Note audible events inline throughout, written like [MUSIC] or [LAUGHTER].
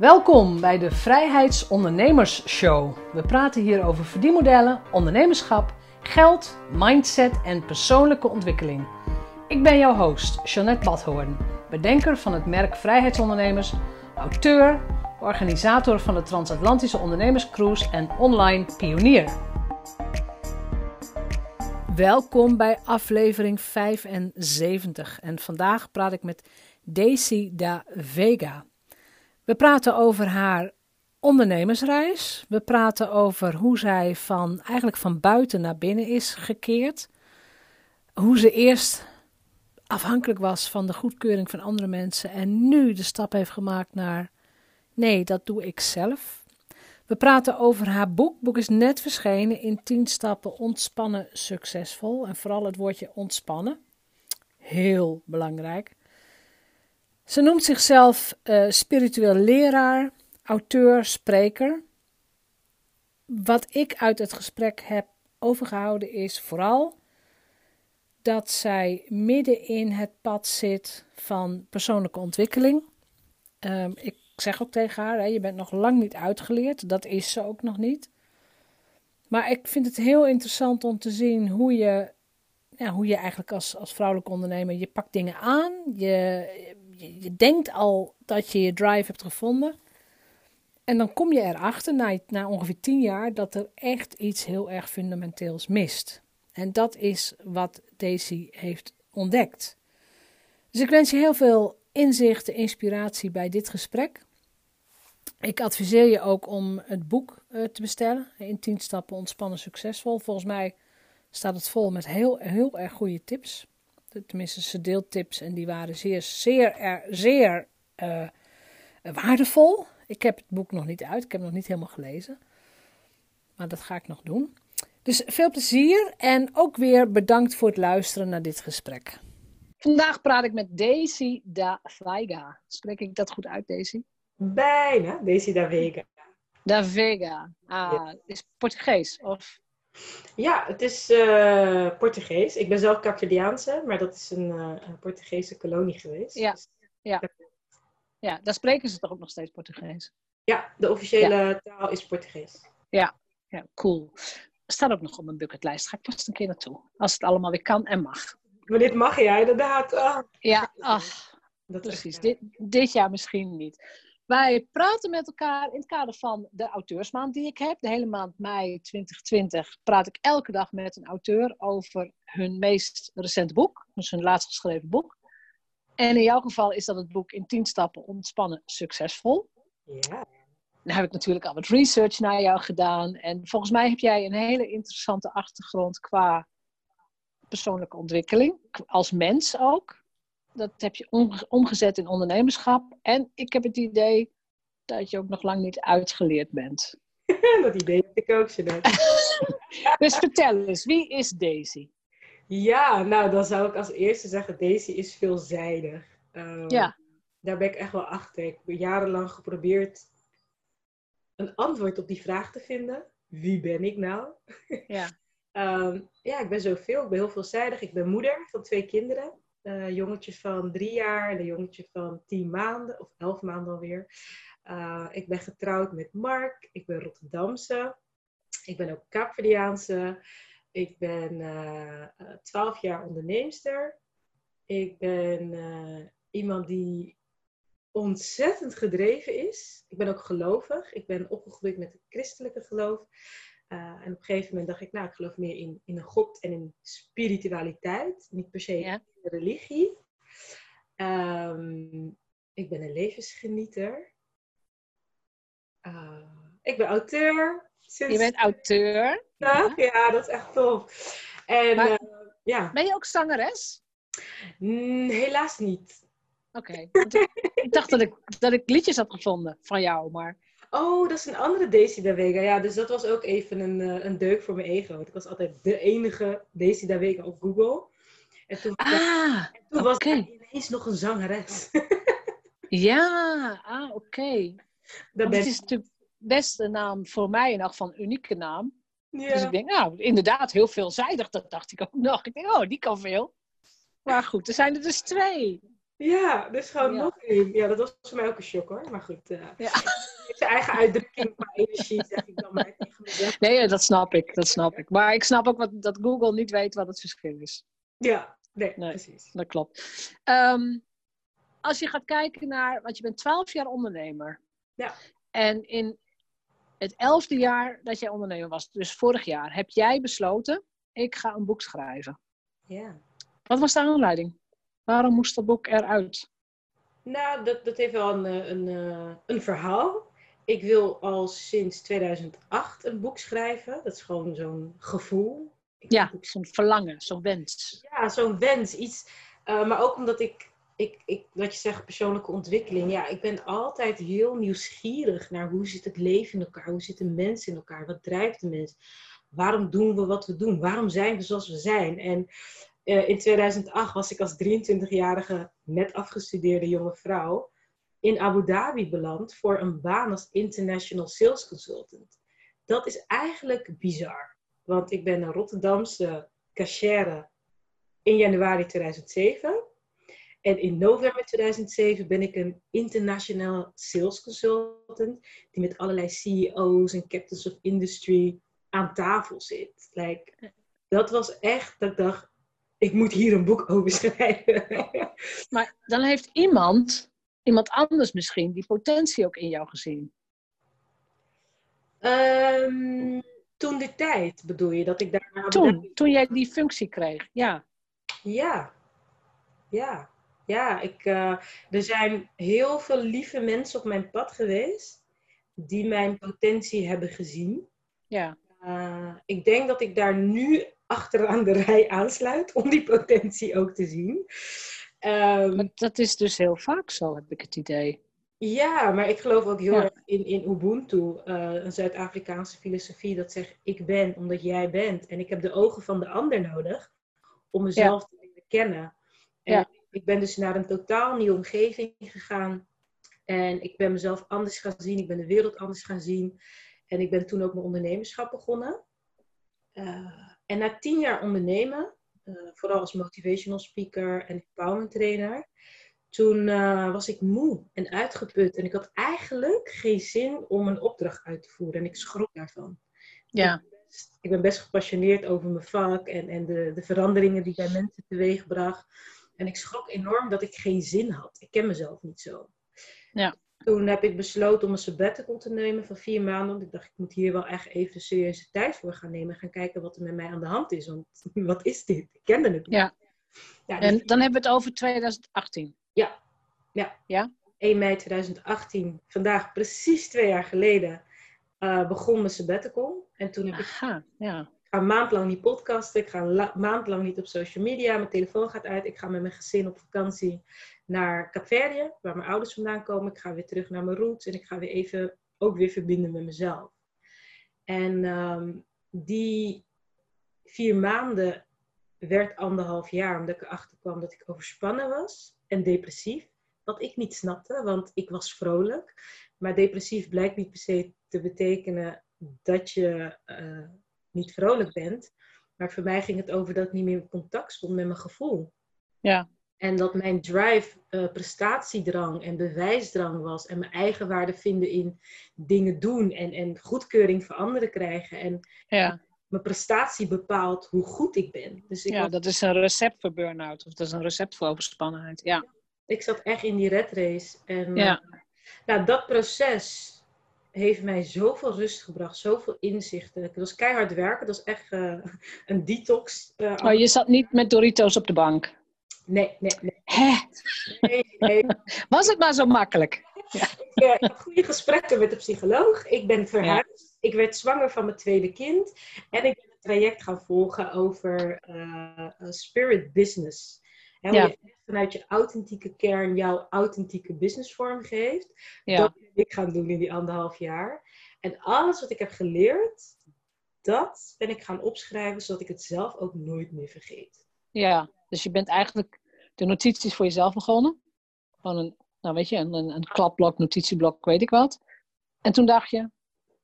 Welkom bij de Vrijheidsondernemers Show. We praten hier over verdienmodellen, ondernemerschap, geld, mindset en persoonlijke ontwikkeling. Ik ben jouw host, Jeanette Badhoorn, bedenker van het merk Vrijheidsondernemers, auteur, organisator van de Transatlantische Ondernemerscruise en online pionier. Welkom bij aflevering 75 en vandaag praat ik met Daisy da Vega. We praten over haar ondernemersreis. We praten over hoe zij van, eigenlijk van buiten naar binnen is gekeerd. Hoe ze eerst afhankelijk was van de goedkeuring van andere mensen en nu de stap heeft gemaakt naar nee, dat doe ik zelf. We praten over haar boek. Het boek is net verschenen in 10 stappen ontspannen succesvol. En vooral het woordje ontspannen. Heel belangrijk. Ze noemt zichzelf uh, spiritueel leraar, auteur, spreker. Wat ik uit het gesprek heb overgehouden is vooral dat zij midden in het pad zit van persoonlijke ontwikkeling. Um, ik zeg ook tegen haar: hè, je bent nog lang niet uitgeleerd. Dat is ze ook nog niet. Maar ik vind het heel interessant om te zien hoe je, ja, hoe je eigenlijk als, als vrouwelijke ondernemer, je pakt dingen aan. Je, je, denkt al dat je je drive hebt gevonden. En dan kom je erachter, na, na ongeveer tien jaar, dat er echt iets heel erg fundamenteels mist. En dat is wat Daisy heeft ontdekt. Dus ik wens je heel veel inzicht en inspiratie bij dit gesprek. Ik adviseer je ook om het boek uh, te bestellen. In 10 stappen ontspannen succesvol. Volgens mij staat het vol met heel, heel erg goede tips. Tenminste, ze deelt tips en die waren zeer, zeer, zeer uh, waardevol. Ik heb het boek nog niet uit. Ik heb het nog niet helemaal gelezen. Maar dat ga ik nog doen. Dus veel plezier en ook weer bedankt voor het luisteren naar dit gesprek. Vandaag praat ik met Daisy da Veiga. Spreek ik dat goed uit, Daisy? Bijna, Daisy da Vega. Da Vega. Ah, ja. is Portugees of? Ja, het is uh, Portugees. Ik ben zelf Capverdiaanse, maar dat is een, uh, Portugese kolonie geweest. Ja, dus, ja. ja, daar spreken ze toch ook nog steeds Portugees? Ja, de officiële ja. taal is Portugees. Ja, ja cool. Staat ook nog op mijn bucketlijst. Ga ik vast een keer naartoe. Als het allemaal weer kan en mag. Maar dit mag jij inderdaad. Oh. Ja, ach, dat precies. Dit, dit jaar misschien niet. Wij praten met elkaar in het kader van de auteursmaand die ik heb. De hele maand mei 2020 praat ik elke dag met een auteur over hun meest recente boek. Dus hun laatst geschreven boek. En in jouw geval is dat het boek in 10 stappen ontspannen succesvol. Ja. Dan heb ik natuurlijk al wat research naar jou gedaan. En volgens mij heb jij een hele interessante achtergrond qua persoonlijke ontwikkeling. Als mens ook dat heb je omgezet in ondernemerschap. En ik heb het idee dat je ook nog lang niet uitgeleerd bent. [LAUGHS] dat idee heb ik ook, [LAUGHS] dus vertel eens, wie is Daisy? Ja, nou dan zou ik als eerste zeggen, Daisy is veelzijdig. Um, ja. Daar ben ik echt wel achter. Ik heb jarenlang geprobeerd een antwoord op die vraag te vinden. Wie ben ik nou? Ja. um, [LAUGHS] ja, ik ben zoveel. Ik ben heel veelzijdig. Ik ben moeder van twee kinderen uh, jongetje van drie jaar en een jongetje van tien maanden, of elf maanden alweer. Uh, ik ben getrouwd met Mark, ik ben Rotterdamse, ik ben ook Kaapverdiaanse, ik ben uh, twaalf jaar onderneemster. Ik ben iemand die ontzettend gedreven is. Ik ben ook gelovig. Ik ben opgegroeid met het christelijke geloof. Uh, en op een gegeven moment dacht ik, nou, ik geloof meer in, in een God en in spiritualiteit. Niet per se. Religie. Um, ik ben een levensgenieter. Uh, ik ben auteur. Sinds... Je bent auteur? Ja, ja, dat is echt tof. En, maar, uh, ja. Ben je ook zangeres? Mm, helaas niet. Oké, okay. ik dacht dat ik, dat ik liedjes had gevonden van jou, maar... Oh, dat is een andere Daisy da Vega. Ja, dus dat was ook even een, uh, een deuk voor mijn ego. Ik was altijd de enige Daisy da Vega op Google. En toen, ah, en toen was er ineens nog een zangeres. [LAUGHS] ja, ah, oké. Okay. Dat is natuurlijk best een naam voor mij een unieke naam. Ja. Dus ik denk, nou, inderdaad, heel veelzijdig. Dat dacht ik ook [LAUGHS] nog. Ik denk, oh, die kan veel. Maar goed, er zijn er dus twee. Ja, dus gewoon Ja. nog één. Ja, dat was voor mij ook een shock hoor. Maar goed, eh Ja. [LAUGHS] zijn eigen uitdrukking qua energie, zeg ik dan maar. Nee, dat snap ik, dat snap ik. Maar ik snap ook wat, dat Google niet weet wat het verschil is. Ja, nee, Nee. precies. Dat klopt. Ehm, als je gaat kijken naar, want je bent 12 jaar ondernemer. Ja. En in het elfde jaar dat jij ondernemer was, dus vorig jaar, heb jij besloten, ik ga een boek schrijven. Ja. Wat was de aanleiding? Waarom moest dat boek eruit? Nou, dat, dat heeft wel een, eh, een, eh, een verhaal. Ik wil al sinds 2008 een boek schrijven. Dat is gewoon zo'n gevoel. Ja, zo'n verlangen, zo'n wens. ja, zo'n wens, iets. eh, maar ook omdat ik, ik, ik, wat je zegt, persoonlijke ontwikkeling. Ja, ik ben altijd heel nieuwsgierig naar hoe zit het leven in elkaar? Hoe zitten mensen in elkaar? Wat drijft de mens? Waarom doen we wat we doen? Waarom zijn we zoals we zijn? En eh, in 2008 was ik als 23-jarige, net afgestudeerde jonge vrouw in Abu Dhabi beland voor een baan als international sales consultant. Dat is eigenlijk bizar. Want ik ben een Rotterdamse cachère in januari 2007. En in november 2007 ben ik een internationaal sales consultant die met allerlei CEO's en captains of industry aan tafel zit. Like, dat was echt dat ik dacht, ik moet hier een boek over schrijven. [LAUGHS] Maar dan heeft iemand, iemand anders misschien, die potentie ook in jou gezien. Ehm, de tijd bedoel je dat ik daar Dhabi Toen, toen jij die functie kreeg. Ja, Ja, ja, ja. Ik, eh, er zijn heel veel lieve mensen op mijn pad geweest die mijn potentie hebben gezien. ja. Eh, ik denk dat ik daar nu achteraan de rij aansluit om die potentie ook te zien. Ehm, Maar dat is dus heel vaak zo, heb ik het idee. Ja, maar ik geloof ook heel Ja. erg in, in Ubuntu, eh, een Zuid-Afrikaanse filosofie dat zegt: ik ben omdat jij bent. En ik heb de ogen van de ander nodig om mezelf te leren kennen. En Ja. ik ben dus naar een totaal nieuwe omgeving gegaan. En ik ben mezelf anders gaan zien. Ik ben de wereld anders gaan zien. En ik ben toen ook mijn ondernemerschap begonnen. Eh, en na tien jaar ondernemen, eh, vooral als motivational speaker en empowerment trainer, toen eh, was ik moe en uitgeput. En ik had eigenlijk geen zin om een opdracht uit te voeren. En ik schrok daarvan. Ja, Ik ben best gepassioneerd over mijn vak en, en de, de veranderingen die bij mensen teweeg bracht. En ik schrok enorm dat ik geen zin had. Ik ken mezelf niet zo. Ja. Toen heb ik besloten om een sabbatical te nemen van vier maanden. Want ik dacht, ik moet hier wel echt even serieuze tijd voor gaan nemen. Gaan kijken wat er met mij aan de hand is. Want [LAUGHS] wat is dit? Ik kende het niet. Ja. Ja, dus en dan hebben we het over 2018. 1 mei 2018, vandaag precies twee jaar geleden, eh, begon mijn sabbatical. En toen heb ik ja. Ik ga een maand lang niet podcasten. Ik ga een la- maand lang niet op social media. Mijn telefoon gaat uit. Ik ga met mijn gezin op vakantie naar Capverdië, waar mijn ouders vandaan komen. Ik ga weer terug naar mijn roots en ik ga weer even ook weer verbinden met mezelf. En ehm, die vier maanden werd anderhalf jaar, omdat ik erachter kwam dat ik overspannen was en depressief. Wat ik niet snapte, want ik was vrolijk. Maar depressief blijkt niet per se te betekenen dat je eh, niet vrolijk bent. Maar voor mij ging het over dat ik niet meer in contact stond met mijn gevoel. Ja. En dat mijn drive eh, prestatiedrang en bewijsdrang was. En mijn eigen waarde vinden in dingen doen. En, en goedkeuring voor anderen krijgen. En Ja, mijn prestatie bepaalt hoe goed ik ben. Dus ik, ja, dat is een recept voor burn-out. Of dat is een recept voor overspannenheid. Ja, ik zat echt in die red race. En ja. eh, nou, dat proces heeft mij zoveel rust gebracht. Zoveel inzichten. Het was keihard werken. Dat was echt eh, een detox. eh, Oh, je zat niet met Doritos op de bank. Nee, nee, nee. Hè? nee, nee. [LAUGHS] Was het maar zo makkelijk? Ik, eh, ik had goede gesprekken met de psycholoog. Ik ben verhuisd. Ik werd zwanger van mijn tweede kind. En ik ben een traject gaan volgen over eh, spirit business. Hè, hoe je vanuit je authentieke kern jouw authentieke business vormgeeft. Ja, Dat ben ik gaan doen in die anderhalf jaar. En alles wat ik heb geleerd, dat ben ik gaan opschrijven, zodat ik het zelf ook nooit meer vergeet. ja. Dus je bent eigenlijk de notities voor jezelf begonnen. Gewoon een, nou weet je, een, een, een klapblok, notitieblok, weet ik wat. En toen dacht je,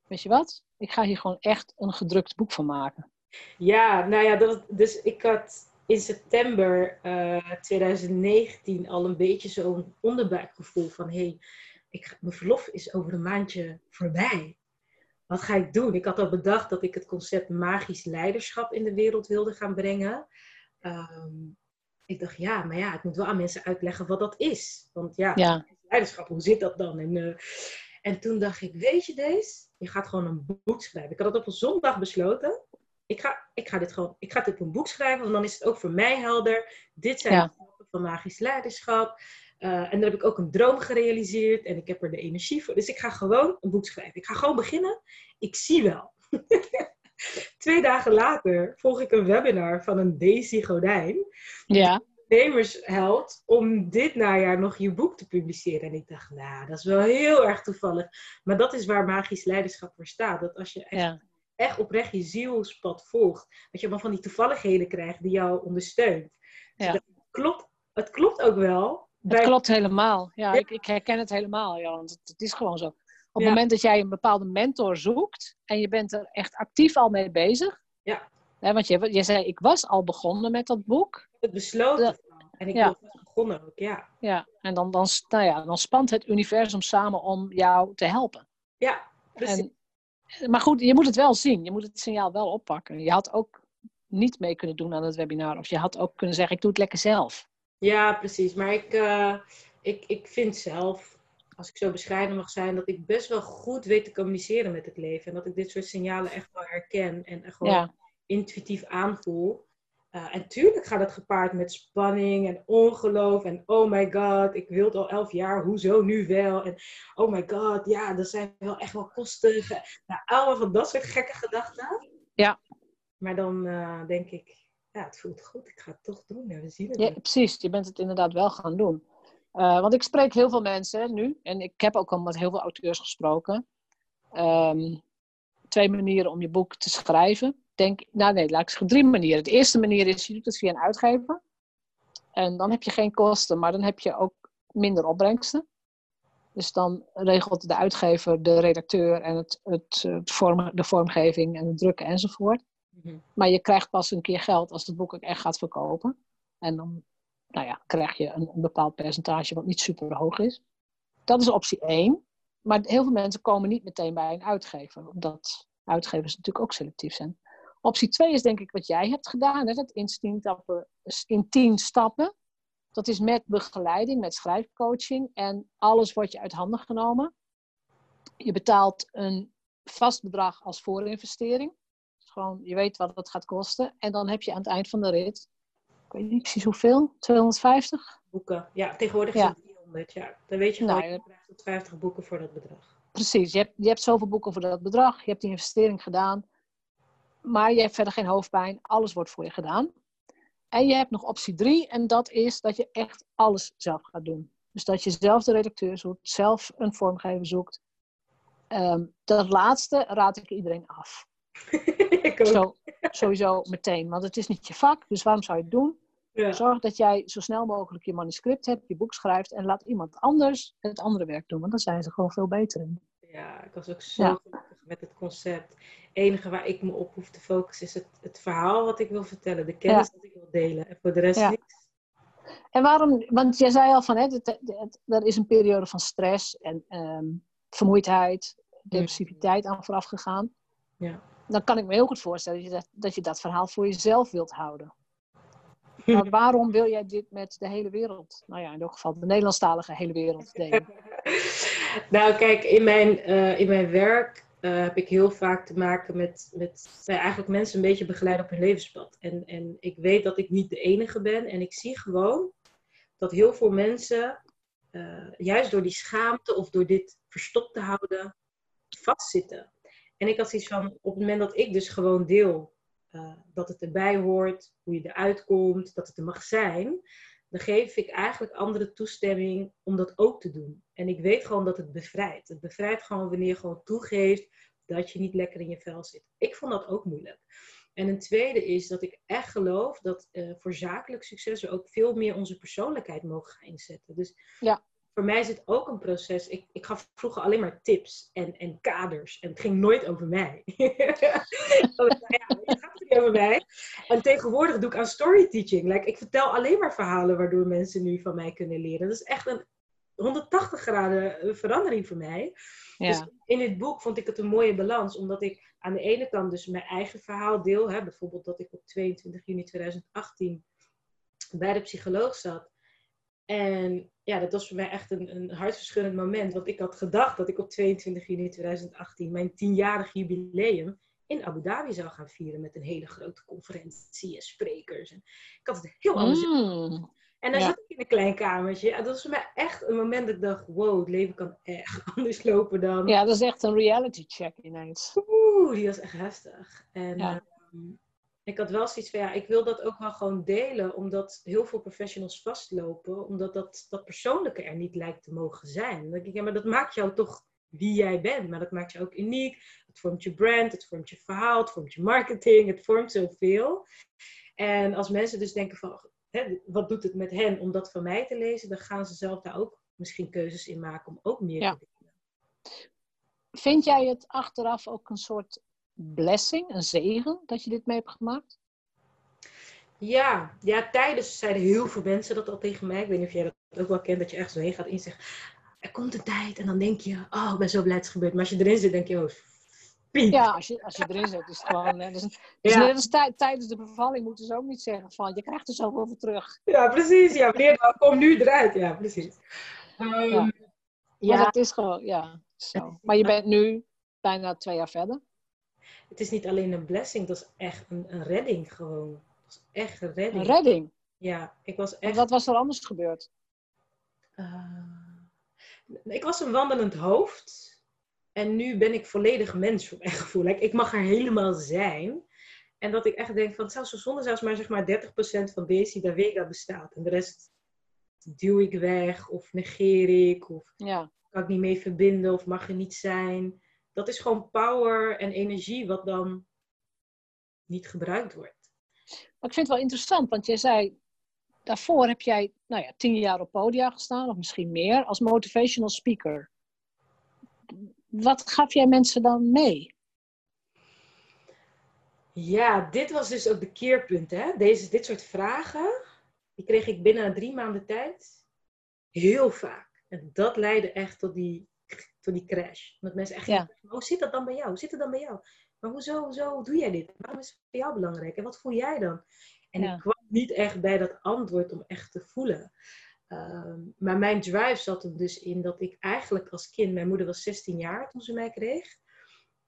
weet je wat? Ik ga hier gewoon echt een gedrukt boek van maken. Ja, nou ja, dat, dus ik had in september 2019 al een beetje zo'n onderbuikgevoel van hé, hey, ik, mijn verlof is over een maandje voorbij. Wat ga ik doen? Ik had al bedacht dat ik het concept magisch leiderschap in de wereld wilde gaan brengen. Ehm, ik dacht, ja, maar ja, ik moet wel aan mensen uitleggen wat dat is. Want ja, Ja. leiderschap, hoe zit dat dan? En, eh, en toen dacht ik, weet je deze? Je gaat gewoon een boek schrijven. Ik had het op een zondag besloten. Ik ga, ik ga dit gewoon, ik ga dit op een boek schrijven, want dan is het ook voor mij helder. Dit zijn Ja. de stappen van magisch leiderschap. Eh, en dan heb ik ook een droom gerealiseerd en ik heb er de energie voor. Dus ik ga gewoon een boek schrijven. Ik ga gewoon beginnen. Ik zie wel. [LAUGHS] Twee dagen later volg ik een webinar van een Daisy Godijn Ja. Ondernemersheld om dit najaar nog je boek te publiceren. En ik dacht, nou, dat is wel heel erg toevallig. Maar dat is waar magisch leiderschap voor staat. Dat als je echt, Ja. echt oprecht je zielspad volgt, dat je allemaal van die toevalligheden krijgt die jou ondersteunt. Dus Ja. dat klopt, het klopt ook wel. Het klopt helemaal. Ja, Ja. Ik, ik herken het helemaal, ja, want het, het is gewoon zo. Op het moment dat jij een bepaalde mentor zoekt en je bent er echt actief al mee bezig. Ja. Hè, want je, je zei, ik was al begonnen met dat boek. Het besloten. En ik Ja. vast begonnen ook, ja. Ja, en dan, dan, nou ja, dan spant het universum samen om jou te helpen. Ja, precies. En, maar goed, je moet het wel zien. Je moet het signaal wel oppakken. Je had ook niet mee kunnen doen aan het webinar. Of je had ook kunnen zeggen, ik doe het lekker zelf. Ja, precies. Maar ik, eh, ik, ik vind zelf, als ik zo bescheiden mag zijn, dat ik best wel goed weet te communiceren met het leven. En dat ik dit soort signalen echt wel herken en gewoon Ja, intuïtief aanvoel. Eh, en tuurlijk gaat het gepaard met spanning en ongeloof. En oh my god, ik wil het al elf jaar, hoezo nu wel? En oh my god, ja, dat zijn wel echt wel kosten. Nou, allemaal van dat soort gekke gedachten. Ja. Maar dan eh, denk ik, ja, het voelt goed, ik ga het toch doen en we zien het. ja, precies. Je bent het inderdaad wel gaan doen. Eh, want ik spreek heel veel mensen nu. En ik heb ook al met heel veel auteurs gesproken. Ehm, twee manieren om je boek te schrijven. Denk, nou nee, laat ik zeggen drie manieren. De eerste manier is, je doet het via een uitgever. En dan heb je geen kosten, maar dan heb je ook minder opbrengsten. Dus dan regelt de uitgever de redacteur en het, het, het vorm, de vormgeving en het drukken enzovoort. Mhm. Maar je krijgt pas een keer geld als het boek ook echt gaat verkopen. En dan nou ja, krijg je een, een bepaald percentage wat niet super hoog is. Dat is optie 1. Maar heel veel mensen komen niet meteen bij een uitgever. Omdat uitgevers natuurlijk ook selectief zijn. Optie 2 is denk ik wat jij hebt gedaan. Hè? Dat in tien, stappen, in tien stappen. Dat is met begeleiding, met schrijfcoaching. En alles wordt je uit handen genomen. Je betaalt een vast bedrag als voorinvestering. Dus gewoon, je weet wat het gaat kosten. En dan heb je aan het eind van de rit, ik weet niet precies hoeveel, 250? boeken. Ja, tegenwoordig Ja. het 300. Ja. Dan weet je Nou, gewoon, je krijgt tot 50 boeken voor dat bedrag. Precies, je hebt, je hebt zoveel boeken voor dat bedrag, je hebt die investering gedaan, maar je hebt verder geen hoofdpijn, alles wordt voor je gedaan. En je hebt nog optie 3 en dat is dat je echt alles zelf gaat doen. Dus dat je zelf de redacteur zoekt, zelf een vormgever zoekt. Ehm, dat laatste raad ik iedereen af. [LAUGHS] ik. Zo, sowieso meteen, want het is niet je vak, dus waarom zou je het doen? Ja. Zorg dat jij zo snel mogelijk je manuscript hebt, je boek schrijft en laat iemand anders het andere werk doen, want dan zijn ze gewoon veel beter in. Ja, ik was ook zo Ja. gelukkig met het concept. Het enige waar ik me op hoef te focussen is het, het verhaal wat ik wil vertellen. De kennis dat ik wil delen. En voor de rest Ja. niks. En waarom, want jij zei al van, hè, er is een periode van stress en ehm, vermoeidheid, depressiviteit aan vooraf gegaan. Ja. Dan kan ik me heel goed voorstellen dat je dat, dat, je dat verhaal voor jezelf wilt houden. [LAUGHS] Maar waarom wil jij dit met de hele wereld, nou ja, in ieder geval de Nederlandstalige hele wereld delen? [LAUGHS] Nou, kijk, in mijn, eh, in mijn werk eh, heb ik heel vaak te maken met, met eigenlijk mensen een beetje begeleiden op hun levenspad. En, en ik weet dat ik niet de enige ben. En ik zie gewoon dat heel veel mensen, eh, juist door die schaamte of door dit verstopt te houden, vastzitten. En ik had zoiets van, op het moment dat ik dus gewoon deel dat het erbij hoort, hoe je eruit komt, dat het er mag zijn, dan geef ik eigenlijk anderen toestemming om dat ook te doen. En ik weet gewoon dat het bevrijdt. Het bevrijdt gewoon wanneer je gewoon toegeeft dat je niet lekker in je vel zit. Ik vond dat ook moeilijk. En een tweede is dat ik echt geloof dat eh, voor zakelijk succes we ook veel meer onze persoonlijkheid mogen gaan inzetten. Dus Ja. Voor mij is het ook een proces. Ik, ik gaf vroeger alleen maar tips en, en kaders. En het ging nooit over mij. [LAUGHS] oh, ja, het gaat niet over mij. En tegenwoordig doe ik aan storyteaching. Like, ik vertel alleen maar verhalen waardoor mensen nu van mij kunnen leren. Dat is echt een 180 graden eh, verandering voor mij. Ja. Dus in dit boek vond ik het een mooie balans. Omdat ik aan de ene kant dus mijn eigen verhaal deel. Hè, bijvoorbeeld dat ik op 22 juni 2018 bij de psycholoog zat. En ja, dat was voor mij echt een, een hartverscheurend moment. Want ik had gedacht dat ik op 22 juni 2018 mijn tienjarig jubileum in Abu Dhabi zou gaan vieren met een hele grote conferentie en sprekers. En ik had het heel anders. Mm. En dan zat ik in een klein kamertje. En dat was voor mij echt een moment dat ik dacht: wow, het leven kan echt [LAUGHS] anders lopen dan. Ja, dat is echt een reality check ineens. Oeh, die was echt heftig. En ja. Ehm, ik had wel zoiets van, ja, ik wil dat ook wel gewoon delen, omdat heel veel professionals vastlopen, omdat dat, dat persoonlijke er niet lijkt te mogen zijn. Dan denk ik, ja, maar dat maakt jou toch wie jij bent, maar dat maakt je ook uniek. Het vormt je brand, het vormt je verhaal, het vormt je marketing, het vormt zoveel. En als mensen dus denken van, hè, wat doet het met hen om dat van mij te lezen, dan gaan ze zelf daar ook misschien keuzes in maken om ook meer te doen. Vind jij het achteraf ook een soort blessing, een zegen, dat je dit mee hebt gemaakt? Ja, ja, tijdens zeiden heel veel mensen dat al tegen mij. Ik weet niet of jij dat ook wel kent, dat je echt zo heen gaat in zegt, er komt een tijd en dan denk je, oh, ik ben zo blij dat het gebeurt. Maar als je erin zit, denk je, oh, piep. Ja, als je, als je erin zit, is het gewoon... Hè, dus, [LAUGHS] dus ja. net als tijdens de bevalling moeten ze ook niet zeggen van, je krijgt er zoveel voor terug. Ja, precies. Ja, wanneer dan, kom nu eruit. Ja, precies. Um, ja. ja. het is gewoon, ja, zo. Maar je bent nu bijna twee jaar verder het is niet alleen een blessing, dat is echt een, een redding gewoon. Dat is echt een redding. Een redding? Ja, ik was echt... wat was er anders gebeurd? Uh, ik was een wandelend hoofd. En nu ben ik volledig mens voor mijn gevoel. ik mag er helemaal zijn. En dat ik echt denk van, zelfs zo zonde zelfs maar zeg maar 30% van deze daar Vega bestaat. En de rest duw ik weg of negeer ik. Of ja. kan ik niet mee verbinden of mag er niet zijn dat is gewoon power en energie wat dan niet gebruikt wordt. Maar ik vind het wel interessant, want jij zei, daarvoor heb jij nou ja, tien jaar op podia gestaan, of misschien meer, als motivational speaker. Wat gaf jij mensen dan mee? Ja, dit was dus ook de keerpunt. Hè? Deze, dit soort vragen, die kreeg ik binnen drie maanden tijd heel vaak. En dat leidde echt tot die die crash. Dat mensen echt ja. hoe zit dat dan bij jou? Hoe zit het dan bij jou? Maar hoezo, hoezo doe jij dit? Waarom is het voor jou belangrijk? En wat voel jij dan? En ik kwam niet echt bij dat antwoord om echt te voelen. Ehm, maar mijn drive zat er dus in dat ik eigenlijk als kind, mijn moeder was 16 jaar toen ze mij kreeg.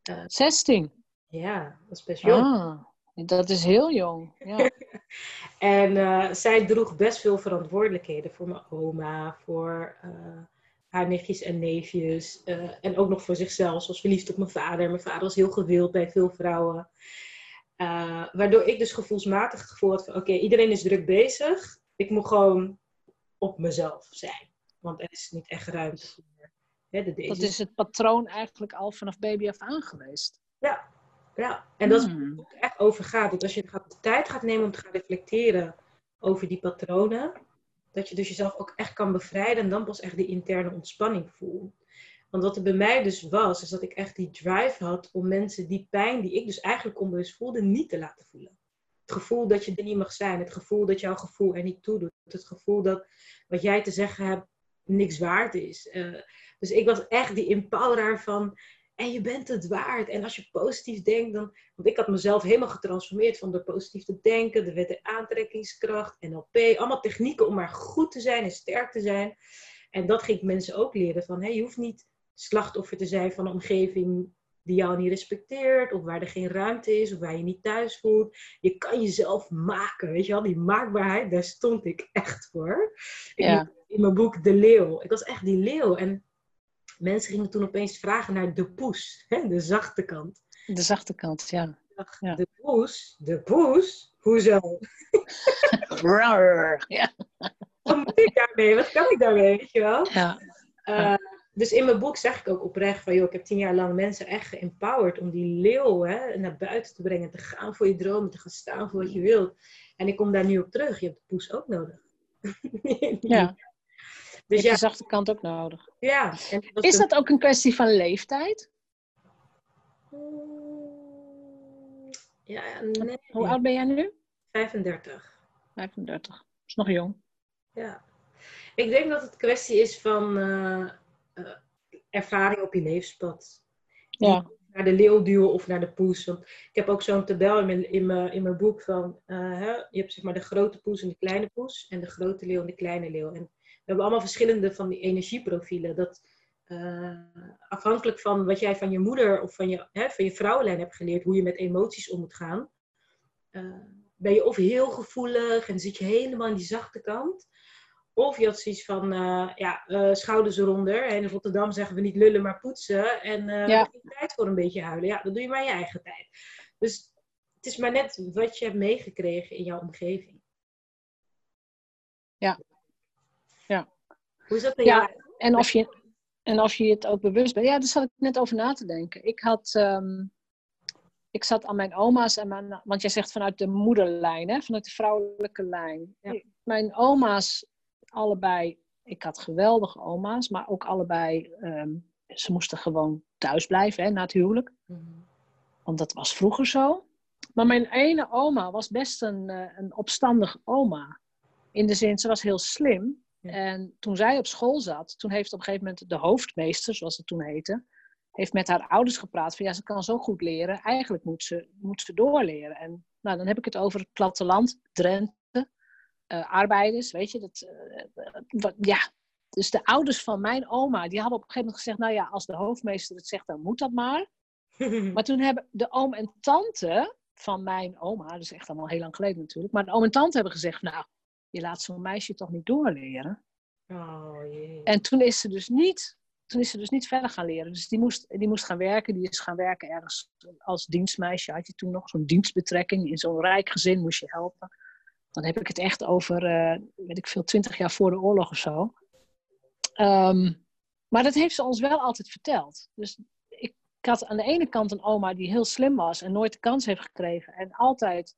Uh, 16? Ja, dat is best jong. Ah, dat is heel jong. Ja. [LAUGHS] en uh, zij droeg best veel verantwoordelijkheden voor mijn oma, voor uh, haar nichtjes en neefjes. Uh, en ook nog voor zichzelf. Zoals verliefd op mijn vader. Mijn vader was heel gewild bij veel vrouwen. Uh, waardoor ik dus gevoelsmatig het gevoel had van... Oké, iedereen is druk bezig. Ik moet gewoon op mezelf zijn. Want er is niet echt ruimte voor hè, de Dat is het patroon eigenlijk al vanaf baby af aan geweest. Ja, ja. En dat is hmm. waar het echt over gaat. Dat als je de tijd gaat nemen om te gaan reflecteren over die patronen dat je dus jezelf ook echt kan bevrijden en dan pas echt die interne ontspanning voelt. Want wat er bij mij dus was, is dat ik echt die drive had om mensen die pijn die ik dus eigenlijk onbewust voelde, niet te laten voelen. Het gevoel dat je er niet mag zijn, het gevoel dat jouw gevoel er niet toe doet, het gevoel dat wat jij te zeggen hebt niks waard is. Uh, dus ik was echt die empoweraar van en je bent het waard. En als je positief denkt, dan. Want ik had mezelf helemaal getransformeerd van door positief te denken, de wet der aantrekkingskracht, NLP. Allemaal technieken om maar goed te zijn en sterk te zijn. En dat ging ik mensen ook leren: van hey, je hoeft niet slachtoffer te zijn van een omgeving die jou niet respecteert, of waar er geen ruimte is, of waar je niet thuis voelt. Je kan jezelf maken, weet je wel? Die maakbaarheid, daar stond ik echt voor. Ja. In mijn boek De Leeuw. Ik was echt die leeuw. En mensen gingen toen opeens vragen naar de poes, hè, de zachte kant. De zachte kant, ja. ja. De poes, de poes, hoezo? ja. Wat moet ik daarmee? Wat kan ik daarmee, weet je wel? Ja. Uh, dus in mijn boek zeg ik ook oprecht van, joh, ik heb tien jaar lang mensen echt geempowered om die leeuw hè, naar buiten te brengen, te gaan voor je dromen, te gaan staan voor wat je wilt. En ik kom daar nu op terug. Je hebt de poes ook nodig. [LAUGHS] ja. Dus ja. de zachte kant ook nodig. Ja. Dat is dat ook een kwestie van leeftijd? Mm, ja, nee. Hoe oud ben jij nu? 35. 35. Dat is nog jong. Ja. Ik denk dat het kwestie is van uh, uh, ervaring op je levenspad. Ja. Naar de leeuw duwen of naar de poes. Want ik heb ook zo'n tabel in mijn, in mijn, in mijn boek van... Uh, hè, je hebt zeg maar de grote poes en de kleine poes. En de grote leeuw en de kleine leeuw. En hebben allemaal verschillende van die energieprofielen. Dat afhankelijk van wat jij van je moeder of van je, hè, van je vrouwenlijn hebt geleerd... hoe je met emoties om moet gaan... ben je of heel gevoelig en zit je helemaal aan die zachte kant... Of je had zoiets van, uh, ja, uh, schouders eronder. En in Rotterdam zeggen we niet lullen, maar poetsen. En uh, ja. tijd voor een beetje huilen. Ja, dat doe je maar in je eigen tijd. Dus het is maar net wat je hebt meegekregen in jouw omgeving. Ja. Ja. Hoe is dat bij ja, jou? En of, je, en of je het ook bewust bent. Ja, daar zat ik net over na te denken. Ik had... Um, ik zat aan mijn oma's en mijn, want jij zegt vanuit de moederlijn, hè? vanuit de vrouwelijke lijn. Ja. Mijn oma's allebei, ik had geweldige oma's, maar ook allebei, um, ze moesten gewoon thuis blijven hè, na het huwelijk. Mm Want dat was vroeger zo. Maar mijn ene oma was best een, uh, een opstandige oma. In de zin, ze was heel slim. Ja. En toen zij op school zat, toen heeft op een gegeven moment de hoofdmeester, zoals het toen heette, heeft met haar ouders gepraat van ja, ze kan zo goed leren, eigenlijk moet ze, moet ze doorleren. En nou, dan heb ik het over het platteland, Drenthe, uh, arbeiders, weet je. Dat, uh, wat, ja. Dus de ouders van mijn oma, die hadden op een gegeven moment gezegd, nou ja, als de hoofdmeester het zegt, dan moet dat maar. [LAUGHS] maar toen hebben de oom en tante van mijn oma, dat is echt allemaal heel lang geleden natuurlijk, maar de oom en tante hebben gezegd, nou, je laat zo'n meisje toch niet doorleren. Oh, jee. En toen is ze dus niet toen is ze dus niet verder gaan leren. Dus die moest, die moest gaan werken. Die is gaan werken ergens als dienstmeisje. Had je toen nog zo'n dienstbetrekking. In zo'n rijk gezin moest je helpen. Dan heb ik het echt over, uh, weet ik veel, twintig jaar voor de oorlog of zo. Um, maar dat heeft ze ons wel altijd verteld. Dus ik, ik, had aan de ene kant een oma die heel slim was en nooit de kans heeft gekregen. En altijd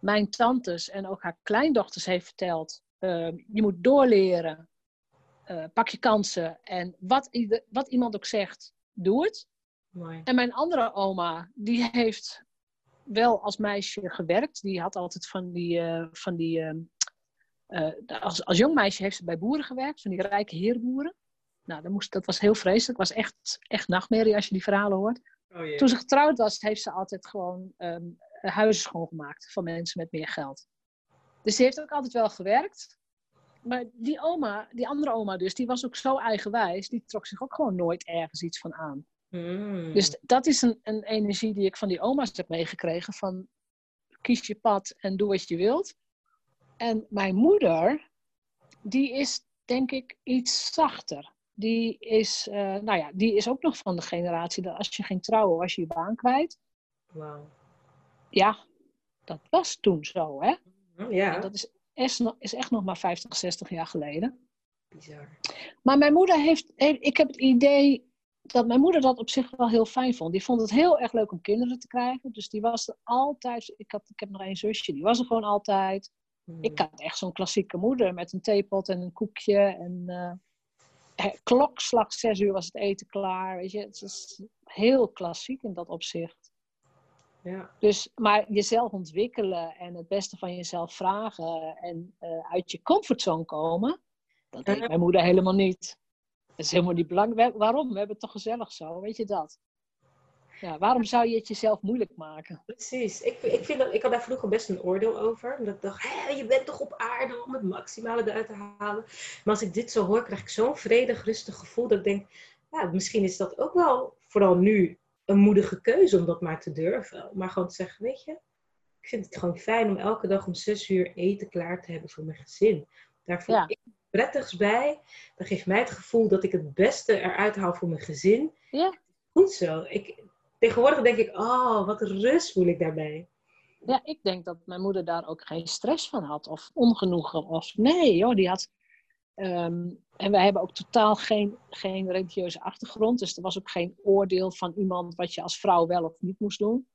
mijn tantes en ook haar kleindochters heeft verteld: uh, je moet doorleren, uh, pak je kansen. En wat, wat iemand ook zegt, doe het. Mooi. En mijn andere oma, die heeft wel als meisje gewerkt. Die had altijd van die. Uh, van die uh, als, als jong meisje heeft ze bij boeren gewerkt, van die rijke heerboeren. Nou, dat, moest, dat was heel vreselijk. Het was echt, echt nachtmerrie als je die verhalen hoort. Oh, Toen ze getrouwd was, heeft ze altijd gewoon um, huizen schoongemaakt van mensen met meer geld. Dus ze heeft ook altijd wel gewerkt. Maar die oma, die andere oma dus, die was ook zo eigenwijs. Die trok zich ook gewoon nooit ergens iets van aan. Mm. Dus dat is een, een energie die ik van die oma's heb meegekregen. Van kies je pad en doe wat je wilt. En mijn moeder, die is denk ik iets zachter. Die is, uh, nou ja, die is ook nog van de generatie dat als je ging trouwen, was je je baan kwijt. Wauw. Ja, dat was toen zo, hè? Ja. En dat is, is, is echt nog maar 50, 60 jaar geleden. Bizar. Maar mijn moeder heeft, ik heb het idee dat mijn moeder dat op zich wel heel fijn vond. Die vond het heel erg leuk om kinderen te krijgen. Dus die was er altijd. Ik, had, ik heb nog één zusje, die was er gewoon altijd. Hmm. Ik had echt zo'n klassieke moeder met een theepot en een koekje. En uh, klokslag zes uur was het eten klaar. Weet je, het is heel klassiek in dat opzicht. Ja. Dus, maar jezelf ontwikkelen en het beste van jezelf vragen en uh, uit je comfortzone komen, dat deed mijn moeder helemaal niet. Dat is helemaal niet belangrijk. Waarom? We hebben het toch gezellig zo, weet je dat? Ja, waarom zou je het jezelf moeilijk maken? Precies. Ik, ik, vind dat, ik had daar vroeger best een oordeel over. Omdat ik dacht, hé, je bent toch op aarde om het maximale eruit te halen. Maar als ik dit zo hoor, krijg ik zo'n vredig, rustig gevoel. Dat ik denk, ja, misschien is dat ook wel, vooral nu, een moedige keuze om dat maar te durven. Maar gewoon te zeggen, weet je, ik vind het gewoon fijn om elke dag om zes uur eten klaar te hebben voor mijn gezin. Daar voel Ja. ik prettigs bij. Dat geeft mij het gevoel dat ik het beste eruit haal voor mijn gezin. Ja. Goed zo. Ik, tegenwoordig denk ik, oh, wat rust voel ik daarbij. Ja, ik denk dat mijn moeder daar ook geen stress van had of ongenoegen. Of nee, joh, die had. Ehm, en wij hebben ook totaal geen, geen religieuze achtergrond. Dus er was ook geen oordeel van iemand wat je als vrouw wel of niet moest doen.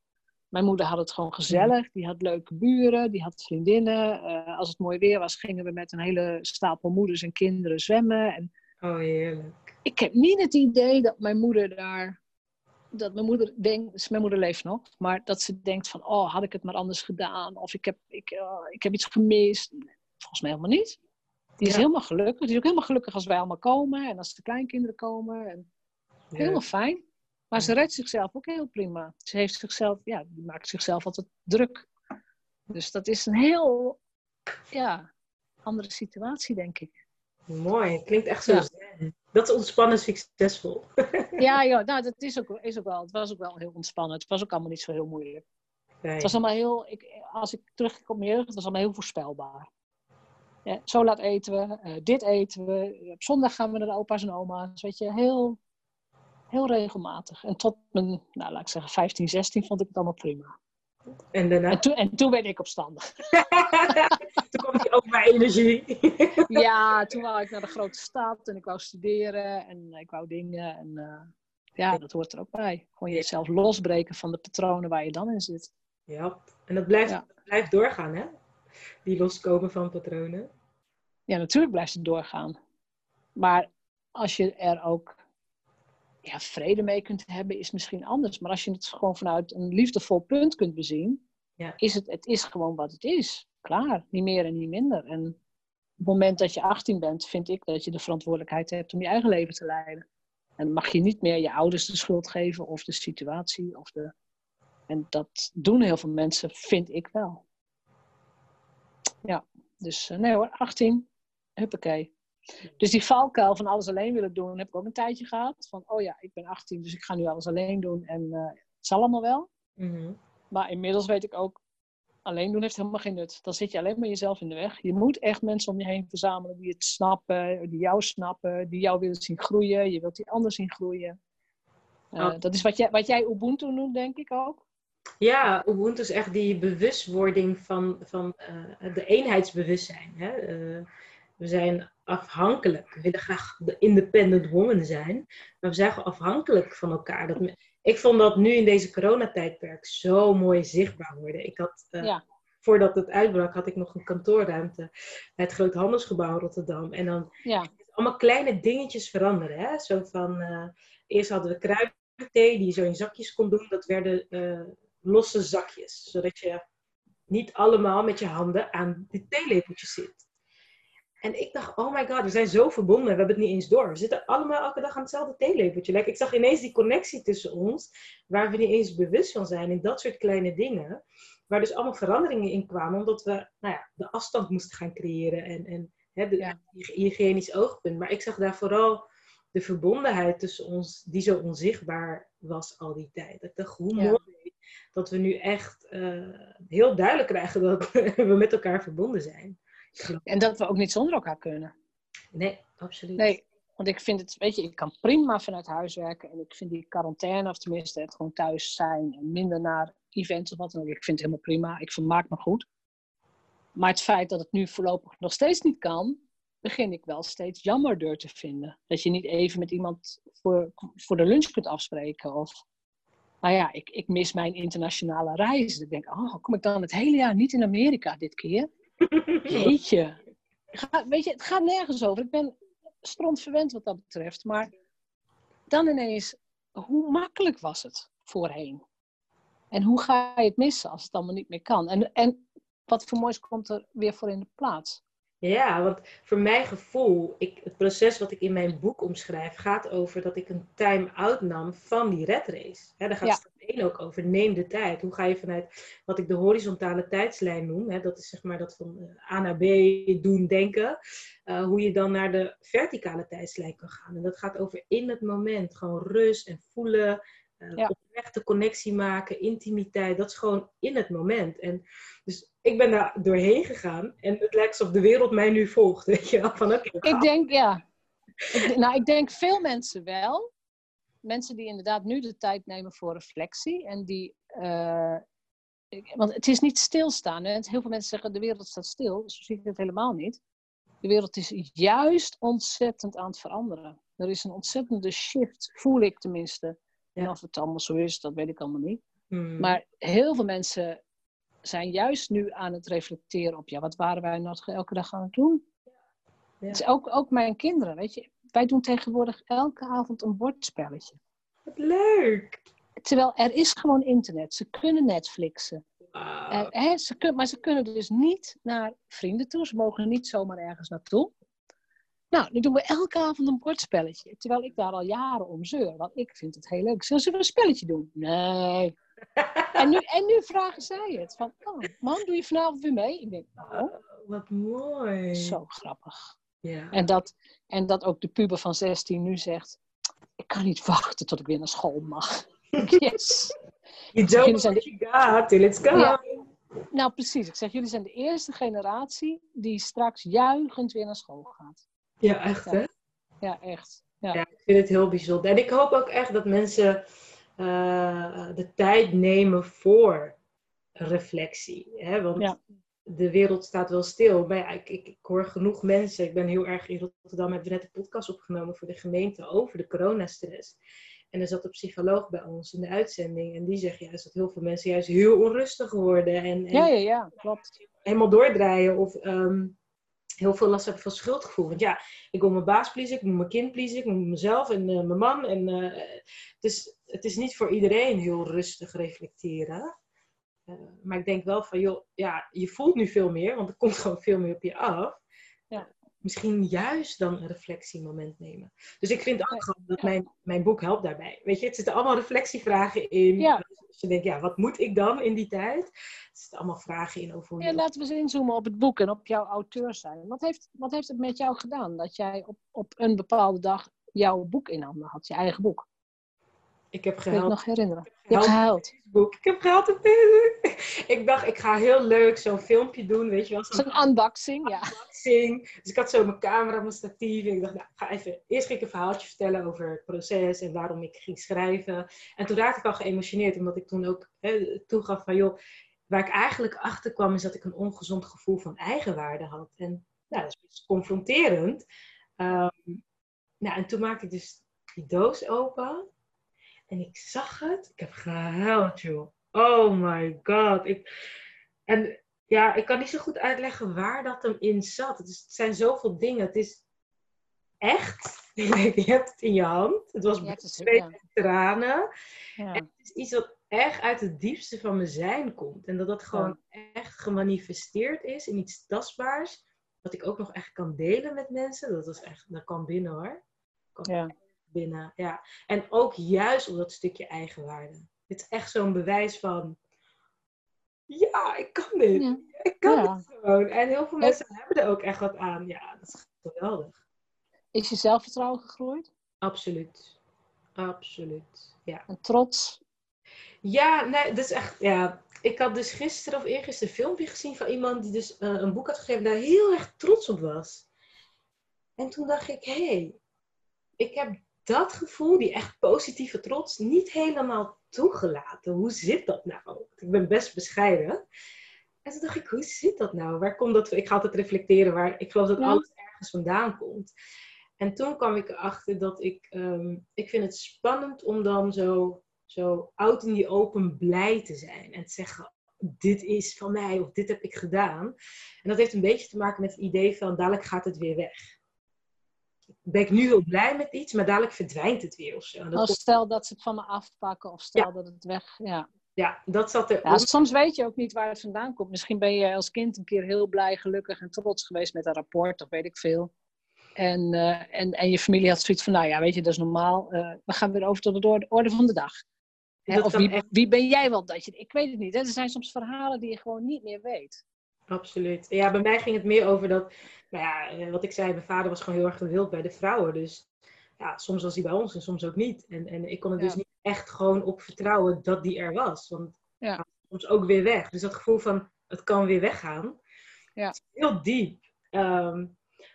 Mijn moeder had het gewoon gezellig. Die had leuke buren, die had vriendinnen. Eh, als het mooi weer was, gingen we met een hele stapel moeders en kinderen zwemmen. En Oh, heerlijk. ik heb niet het idee dat mijn moeder daar. Dat mijn moeder denkt, dus mijn moeder leeft nog, maar dat ze denkt van, oh, had ik het maar anders gedaan? Of ik heb, ik, eh, ik heb iets gemist. Volgens mij helemaal niet. Die is Ja. helemaal gelukkig. Die is ook helemaal gelukkig als wij allemaal komen en als de kleinkinderen komen. En helemaal fijn. Maar ze redt zichzelf ook heel prima. Ze heeft zichzelf, ja, die maakt zichzelf altijd druk. Dus dat is een heel, ja, andere situatie, denk ik. Mooi, klinkt echt zo Ja. Dat is ontspannen succesvol. [LAUGHS] Ja, ja nou, dat is ook, is ook wel, het was ook wel heel ontspannen. Het was ook allemaal niet zo heel moeilijk. Het was allemaal heel, ik, als ik terugkijk op mijn jeugd, het was allemaal heel voorspelbaar. Ja, zo laat eten we, eh, dit eten we, op zondag gaan we naar de opa's en oma's. Weet je, heel, heel regelmatig. En tot mijn, nou laat ik zeggen, 15, 16 vond ik het allemaal prima. En daarna En, toen en toen werd ik opstandig. [LAUGHS] toen kwam die oma energie. [LAUGHS] Ja, toen wou ik naar de grote stad en ik wou studeren en ik wou dingen. En eh, ja, dat hoort er ook bij. Gewoon jezelf losbreken van de patronen waar je dan in zit. ja, en dat blijft, Ja. dat blijft doorgaan, hè? Die loskomen van patronen. Ja, natuurlijk blijft het doorgaan. Maar als je er ook ja, vrede mee kunt hebben, is misschien anders. Maar als je het gewoon vanuit een liefdevol punt kunt bezien, Ja. is het, het is gewoon wat het is. Klaar, niet meer en niet minder. En op het moment dat je 18 bent, vind ik dat je de verantwoordelijkheid hebt om je eigen leven te leiden. En dan mag je niet meer je ouders de schuld geven of de situatie. Of de... En dat doen heel veel mensen, vind ik wel. Ja, dus eh, nee hoor, 18, huppakee. Dus die valkuil van alles alleen willen doen, heb ik ook een tijdje gehad. Van, oh ja, ik ben 18, dus ik ga nu alles alleen doen en eh, het zal allemaal wel. Mhm. Maar inmiddels weet ik ook, alleen doen heeft helemaal geen nut. Dan zit je alleen maar jezelf in de weg. Je moet echt mensen om je heen verzamelen die het snappen, die jou snappen, die jou willen zien groeien. Je wilt die ander zien groeien. Eh, Oh. Dat is wat jij, wat jij Ubuntu noemt, denk ik ook. Ja, Ubuntu is echt die bewustwording van, van eh, de eenheidsbewustzijn. Hè? Eh, we zijn afhankelijk. We willen graag de independent woman zijn. Maar we zijn gewoon afhankelijk van elkaar. Dat, me- ik vond dat nu in deze coronatijdperk zo mooi zichtbaar worden. Ik had, eh, Ja. voordat het uitbrak, had ik nog een kantoorruimte bij het Groot Handelsgebouw in Rotterdam. En dan Ja, allemaal kleine dingetjes veranderen. Hè? Zo van, eerst hadden we kruidenthee die je zo in zakjes kon doen. Dat werden losse zakjes. Zodat je niet allemaal met je handen aan die theelepeltjes zit. En ik dacht, oh my god, we zijn zo verbonden. We hebben het niet eens door. We zitten allemaal elke dag aan hetzelfde theelepeltje. Like, ik zag ineens die connectie tussen ons. Waar we niet eens bewust van zijn. In dat soort kleine dingen. Waar dus allemaal veranderingen in kwamen. Omdat we nou ja, de afstand moesten gaan creëren. En, en hè, de, Ja. hy- hygiënisch oogpunt. Maar ik zag daar vooral de verbondenheid tussen ons. Die zo onzichtbaar was al die tijd. Ik dacht, hoe mooi dat we nu echt eh, heel duidelijk krijgen dat [LAUGHS] we met elkaar verbonden zijn. En dat we ook niet zonder elkaar kunnen. Nee, absoluut. Nee, want ik vind het, weet je, ik kan prima vanuit huis werken. En ik vind die quarantaine, of tenminste het gewoon thuis zijn en minder naar events of wat dan ook. Ik vind het helemaal prima. Ik vermaak me goed. Maar het feit dat het nu voorlopig nog steeds niet kan, begin ik wel steeds jammerder te vinden. Dat je niet even met iemand voor, voor de lunch kunt afspreken. Of, nou ja, ik, ik mis mijn internationale reizen. Ik denk, oh, kom ik dan het hele jaar niet in Amerika dit keer? [LAUGHS] Jeetje. Ga, weet je, het gaat nergens over. Ik ben strontverwend wat dat betreft. Maar dan ineens, hoe makkelijk was het voorheen? En hoe ga je het missen als het allemaal niet meer kan? En, en wat voor moois komt er weer voor in de plaats? Ja, want voor mijn gevoel, ik, het proces wat ik in mijn boek omschrijf, gaat over dat ik een time-out nam van die red race. Hè, daar gaat Ja. stap 1 ook over. Neem de tijd. Hoe ga je vanuit wat ik de horizontale tijdslijn noem, dat is zeg maar dat van eh, A naar B doen, denken, eh, hoe je dan naar de verticale tijdslijn kan gaan. En dat gaat over in het moment, gewoon rust en voelen, eh Ja. oprechte connectie maken, intimiteit. Dat is gewoon in het moment. En dus ik ben daar doorheen gegaan en het lijkt alsof de wereld mij nu volgt. [LAUGHS] Weet je wel? Van, oké. Ik denk, ja. Ik, nou, ik denk veel mensen wel. Mensen die inderdaad nu de tijd nemen voor reflectie. En die, eh, want het is niet stilstaan. Hè? Heel veel mensen zeggen de wereld staat stil. Zo zie ik het helemaal niet. De wereld is juist ontzettend aan het veranderen. Er is een ontzettende shift, voel ik tenminste. En of het allemaal zo is, dat weet ik allemaal niet. Hmm. Maar heel veel mensen zijn juist nu aan het reflecteren op, ja, wat waren wij nog elke dag aan het doen? Ja. Dus ook, ook mijn kinderen, weet je. Wij doen tegenwoordig elke avond een bordspelletje. Wat leuk! Terwijl er is gewoon internet. Ze kunnen Netflixen. Wauw. Eh, hè, ze kun, maar ze kunnen dus niet naar vrienden toe. Ze mogen niet zomaar ergens naartoe. Nou, nu doen we elke avond een bordspelletje. Terwijl ik daar al jaren om zeur. Want ik vind het heel leuk. Zullen we een spelletje doen? Nee. En nu, en nu vragen zij het. Van, oh, man, doe je vanavond weer mee? Ik denk, oh, Wat mooi. zo grappig. Ja. En dat, en dat ook de puber van 16 nu zegt... Ik kan niet wachten tot ik weer naar school mag. [LAUGHS] Yes. You don't zijn what you got till it's gone. Ja. Nou, precies. Ik zeg, jullie zijn de eerste generatie die straks juichend weer naar school gaat. Ja, echt hè? Ja, echt. Ja. Ja, ik vind het heel bijzonder. En ik hoop ook echt dat mensen eh, de tijd nemen voor reflectie. Hè? Want Ja. de wereld staat wel stil. Maar ja, ik, ik, ik hoor genoeg mensen. Ik ben heel erg in Rotterdam. Hebben we net een podcast opgenomen voor de gemeente over de coronastress. En er zat een psycholoog bij ons in de uitzending. En die zegt juist dat heel veel mensen juist heel onrustig worden. En, en ja, ja, ja, klopt. helemaal doordraaien. Of ehm, heel veel last hebben van schuldgevoel. Want ja, ik wil mijn baas pleasen, ik moet mijn kind pleasen, ik moet mezelf en eh, mijn man. En, dus het is niet voor iedereen heel rustig reflecteren. Eh, maar ik denk wel van, joh, ja, je voelt nu veel meer, want er komt gewoon veel meer op je af. Ja. Misschien juist dan een reflectiemoment nemen. Dus ik vind ook Ja. gewoon dat mijn, mijn boek helpt daarbij. Weet je, het zitten allemaal reflectievragen in. Ja. Je denkt, ja, wat moet ik dan in die tijd? Er zitten allemaal vragen in over Ja, laten we eens inzoomen op het boek en op jouw auteur zijn. Wat heeft, wat heeft het met jou gedaan dat jij op, op een bepaalde dag jouw boek in handen had, je eigen boek? Ik heb gehuild. het nog herinneren? Je hebt Gehuild. gehuild. Facebook. Ik heb gehaald op Facebook. [LAUGHS] Ik dacht, ik ga heel leuk zo'n filmpje doen, weet je wel, zo'n een unboxing, ja. unboxing. Dus ik had zo mijn camera, mijn statief. En ik dacht, nou, ik ga even, eerst ging ik een verhaaltje vertellen over het proces en waarom ik ging schrijven. En toen raakte ik al geëmotioneerd, omdat ik toen ook hè, toegaf van, joh, waar ik eigenlijk achter kwam, is dat ik een ongezond gevoel van eigenwaarde had. En nou, dat is confronterend. Ehm, nou, en toen maakte ik dus die doos open. En ik zag het. Ik heb gehuild, joh. Oh my god. Ik, en ja, ik kan niet zo goed uitleggen waar dat hem in zat. Het, is, het zijn zoveel dingen. Het is echt. [LAUGHS] je hebt het in je hand. Het was twee ja. tranen. ja. En het is iets wat echt uit het diepste van mijn zijn komt. En dat dat gewoon echt gemanifesteerd is in iets tastbaars. Wat ik ook nog echt kan delen met mensen. Dat, was echt, dat kan binnen hoor. Kan Ja. Binnen, ja. En ook juist op dat stukje eigenwaarde. Het is echt zo'n bewijs van... Ja, ik kan dit. Ja. Ik kan Ja. dit gewoon. En heel veel mensen hebben er ook echt wat aan. Ja, dat is geweldig. Is je zelfvertrouwen gegroeid? Absoluut. Absoluut. Ja. En trots? Ja, nee, dat is echt, ja. Ik had dus gisteren of eergisteren een filmpje gezien van iemand die dus eh, een boek had geschreven en daar heel erg trots op was. En toen dacht ik, hé, hey, ik heb dat gevoel, die echt positieve trots, niet helemaal toegelaten. Hoe zit dat nou? Ik ben best bescheiden. En toen dacht ik, hoe zit dat nou? Waar komt dat? Ik ga altijd reflecteren waar ik geloof dat alles ergens vandaan komt. En toen kwam ik erachter dat ik, ehm, ik vind het spannend om dan zo, zo out in die open blij te zijn. En te zeggen, dit is van mij of dit heb ik gedaan. En dat heeft een beetje te maken met het idee van, dadelijk gaat het weer weg. Ben ik nu heel blij met iets, maar dadelijk verdwijnt het weer of zo. Dat stel dat ze het van me afpakken of stel dat het weg... Ja. ja, dat zat er. Ja, soms weet je ook niet waar het vandaan komt. Misschien ben je als kind een keer heel blij, gelukkig en trots geweest met een rapport, of weet ik veel. En, eh, en, en je familie had zoiets van, nou ja, weet je, dat is normaal. Eh, we gaan weer over tot de orde- van de dag. Hè, of wie, echt- wie ben jij wel dat je... Ik weet het niet. Hè? Er zijn soms verhalen die je gewoon niet meer weet. Absoluut. Ja, bij mij ging het meer over dat, nou ja, eh, wat ik zei, mijn vader was gewoon heel erg gewild bij de vrouwen. Dus ja, soms was hij bij ons en soms ook niet. En, en ik kon er dus niet echt gewoon op vertrouwen dat die er was. Want Ja. hij was soms ook weer weg. Dus dat gevoel van, het kan weer weggaan. Ja. Is heel diep. Ehm,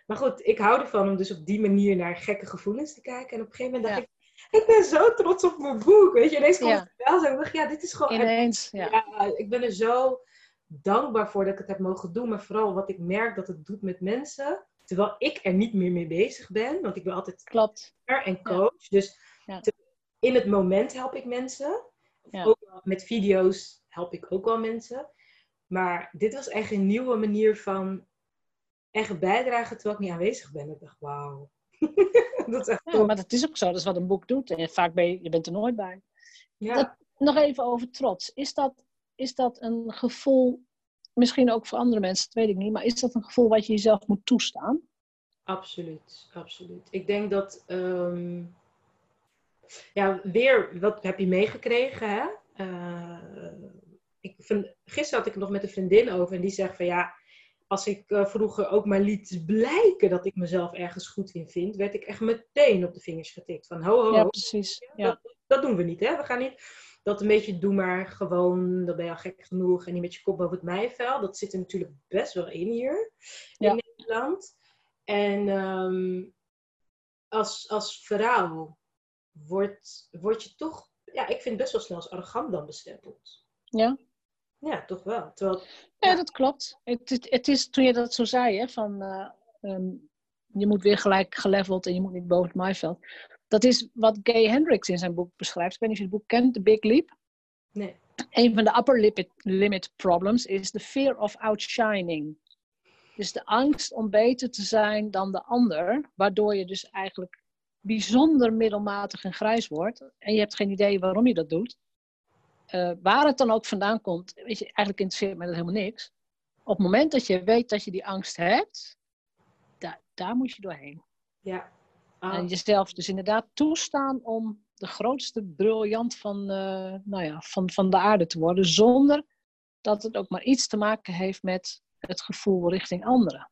maar goed, ik hou ervan om dus op die manier naar gekke gevoelens te kijken. En op een gegeven moment dacht ik, ik ben zo trots op mijn boek. Weet je, ineens komt Ja. het wel zo. Ik dacht, ja, dit is gewoon Ineens, ja. ja, ik ben er zo dankbaar voor dat ik het heb mogen doen. Maar vooral wat ik merk dat het doet met mensen. Terwijl ik er niet meer mee bezig ben. Want ik ben altijd Klopt. en coach. Dus Ja. te- in het moment help ik mensen. Ja. Ook met video's help ik ook wel mensen. Maar dit was echt een nieuwe manier van echt bijdragen terwijl ik niet aanwezig ben. Ik dacht, wauw. [LAUGHS] dat is echt Ja, maar dat is ook zo. Dat is wat een boek doet. En vaak ben je, je bent er nooit bij. Ja. dat- Nog even over trots. Is dat, is dat een gevoel, misschien ook voor andere mensen, dat weet ik niet, maar is dat een gevoel wat je jezelf moet toestaan? Absoluut, absoluut. Ik denk dat, ehm, ja, weer, wat heb je meegekregen, hè? Eh, ik gisteren had ik het nog met een vriendin over en die zegt van ja, als ik eh, vroeger ook maar liet blijken dat ik mezelf ergens goed in vind, werd ik echt meteen op de vingers getikt. Van ho, ho, Ja, ho, precies. Ja. dat doen we niet, hè? We gaan niet dat een beetje doe maar gewoon, dan ben je al gek genoeg en niet met je kop boven het maaiveld. Dat zit er natuurlijk best wel in hier Ja. in Nederland. En ehm, als, als vrouw word, word je toch, ja, ik vind best wel snel als arrogant dan bestempeld. Ja. Ja, toch wel. Terwijl, Ja, dat klopt. Het, het, het is toen je dat zo zei, hè, van eh, ehm, je moet weer gelijk geleveld en je moet niet boven het maaiveld. Dat is wat Gay Hendricks in zijn boek beschrijft. Ik weet niet of je het boek kent, The Big Leap. nee. Een van de upper limit, limit problems is the fear of outshining. Dus de angst om beter te zijn dan de ander, waardoor je dus eigenlijk bijzonder middelmatig en grijs wordt. En je hebt geen idee waarom je dat doet. Eh, waar het dan ook vandaan komt, weet je, eigenlijk interesseert mij dat helemaal niks. Op het moment dat je weet dat je die angst hebt, daar, daar moet je doorheen. Ja. Ah, En jezelf dus inderdaad toestaan om de grootste briljant van, eh, nou ja, van, van de aarde te worden, zonder dat het ook maar iets te maken heeft met het gevoel richting anderen.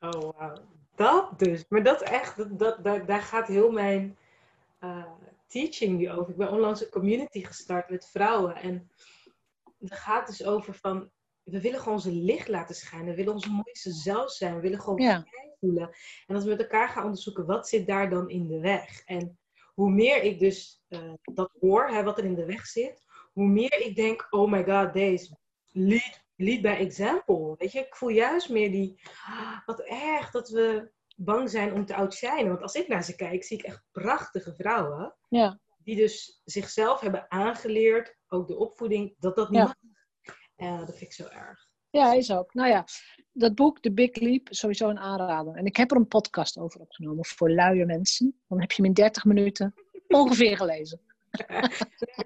Oh, wauw. Dat dus. Maar dat echt, dat, dat, daar, daar gaat heel mijn eh, teaching nu over. Ik ben onlangs een community gestart met vrouwen. En het gaat dus over van, we willen gewoon onze licht laten schijnen. We willen onze mooiste zelf zijn. We willen gewoon Ja. vrij voelen. En als we met elkaar gaan onderzoeken, wat zit daar dan in de weg? En hoe meer ik dus eh, dat hoor, hè, wat er in de weg zit, hoe meer ik denk, oh my god, deze lead, lead by example. Weet je, ik voel juist meer die, ah, wat erg dat we bang zijn om te outshinen. Want als ik naar ze kijk, zie ik echt prachtige vrouwen. Ja, Die dus zichzelf hebben aangeleerd, ook de opvoeding, dat dat niet Ja. mag. Dat vind ik zo erg. Ja, is ook. Nou ja, dat boek, The Big Leap, sowieso een aanrader. En ik heb er een podcast over opgenomen voor luie mensen. Dan heb je hem in 30 minuten ongeveer gelezen. [LAUGHS]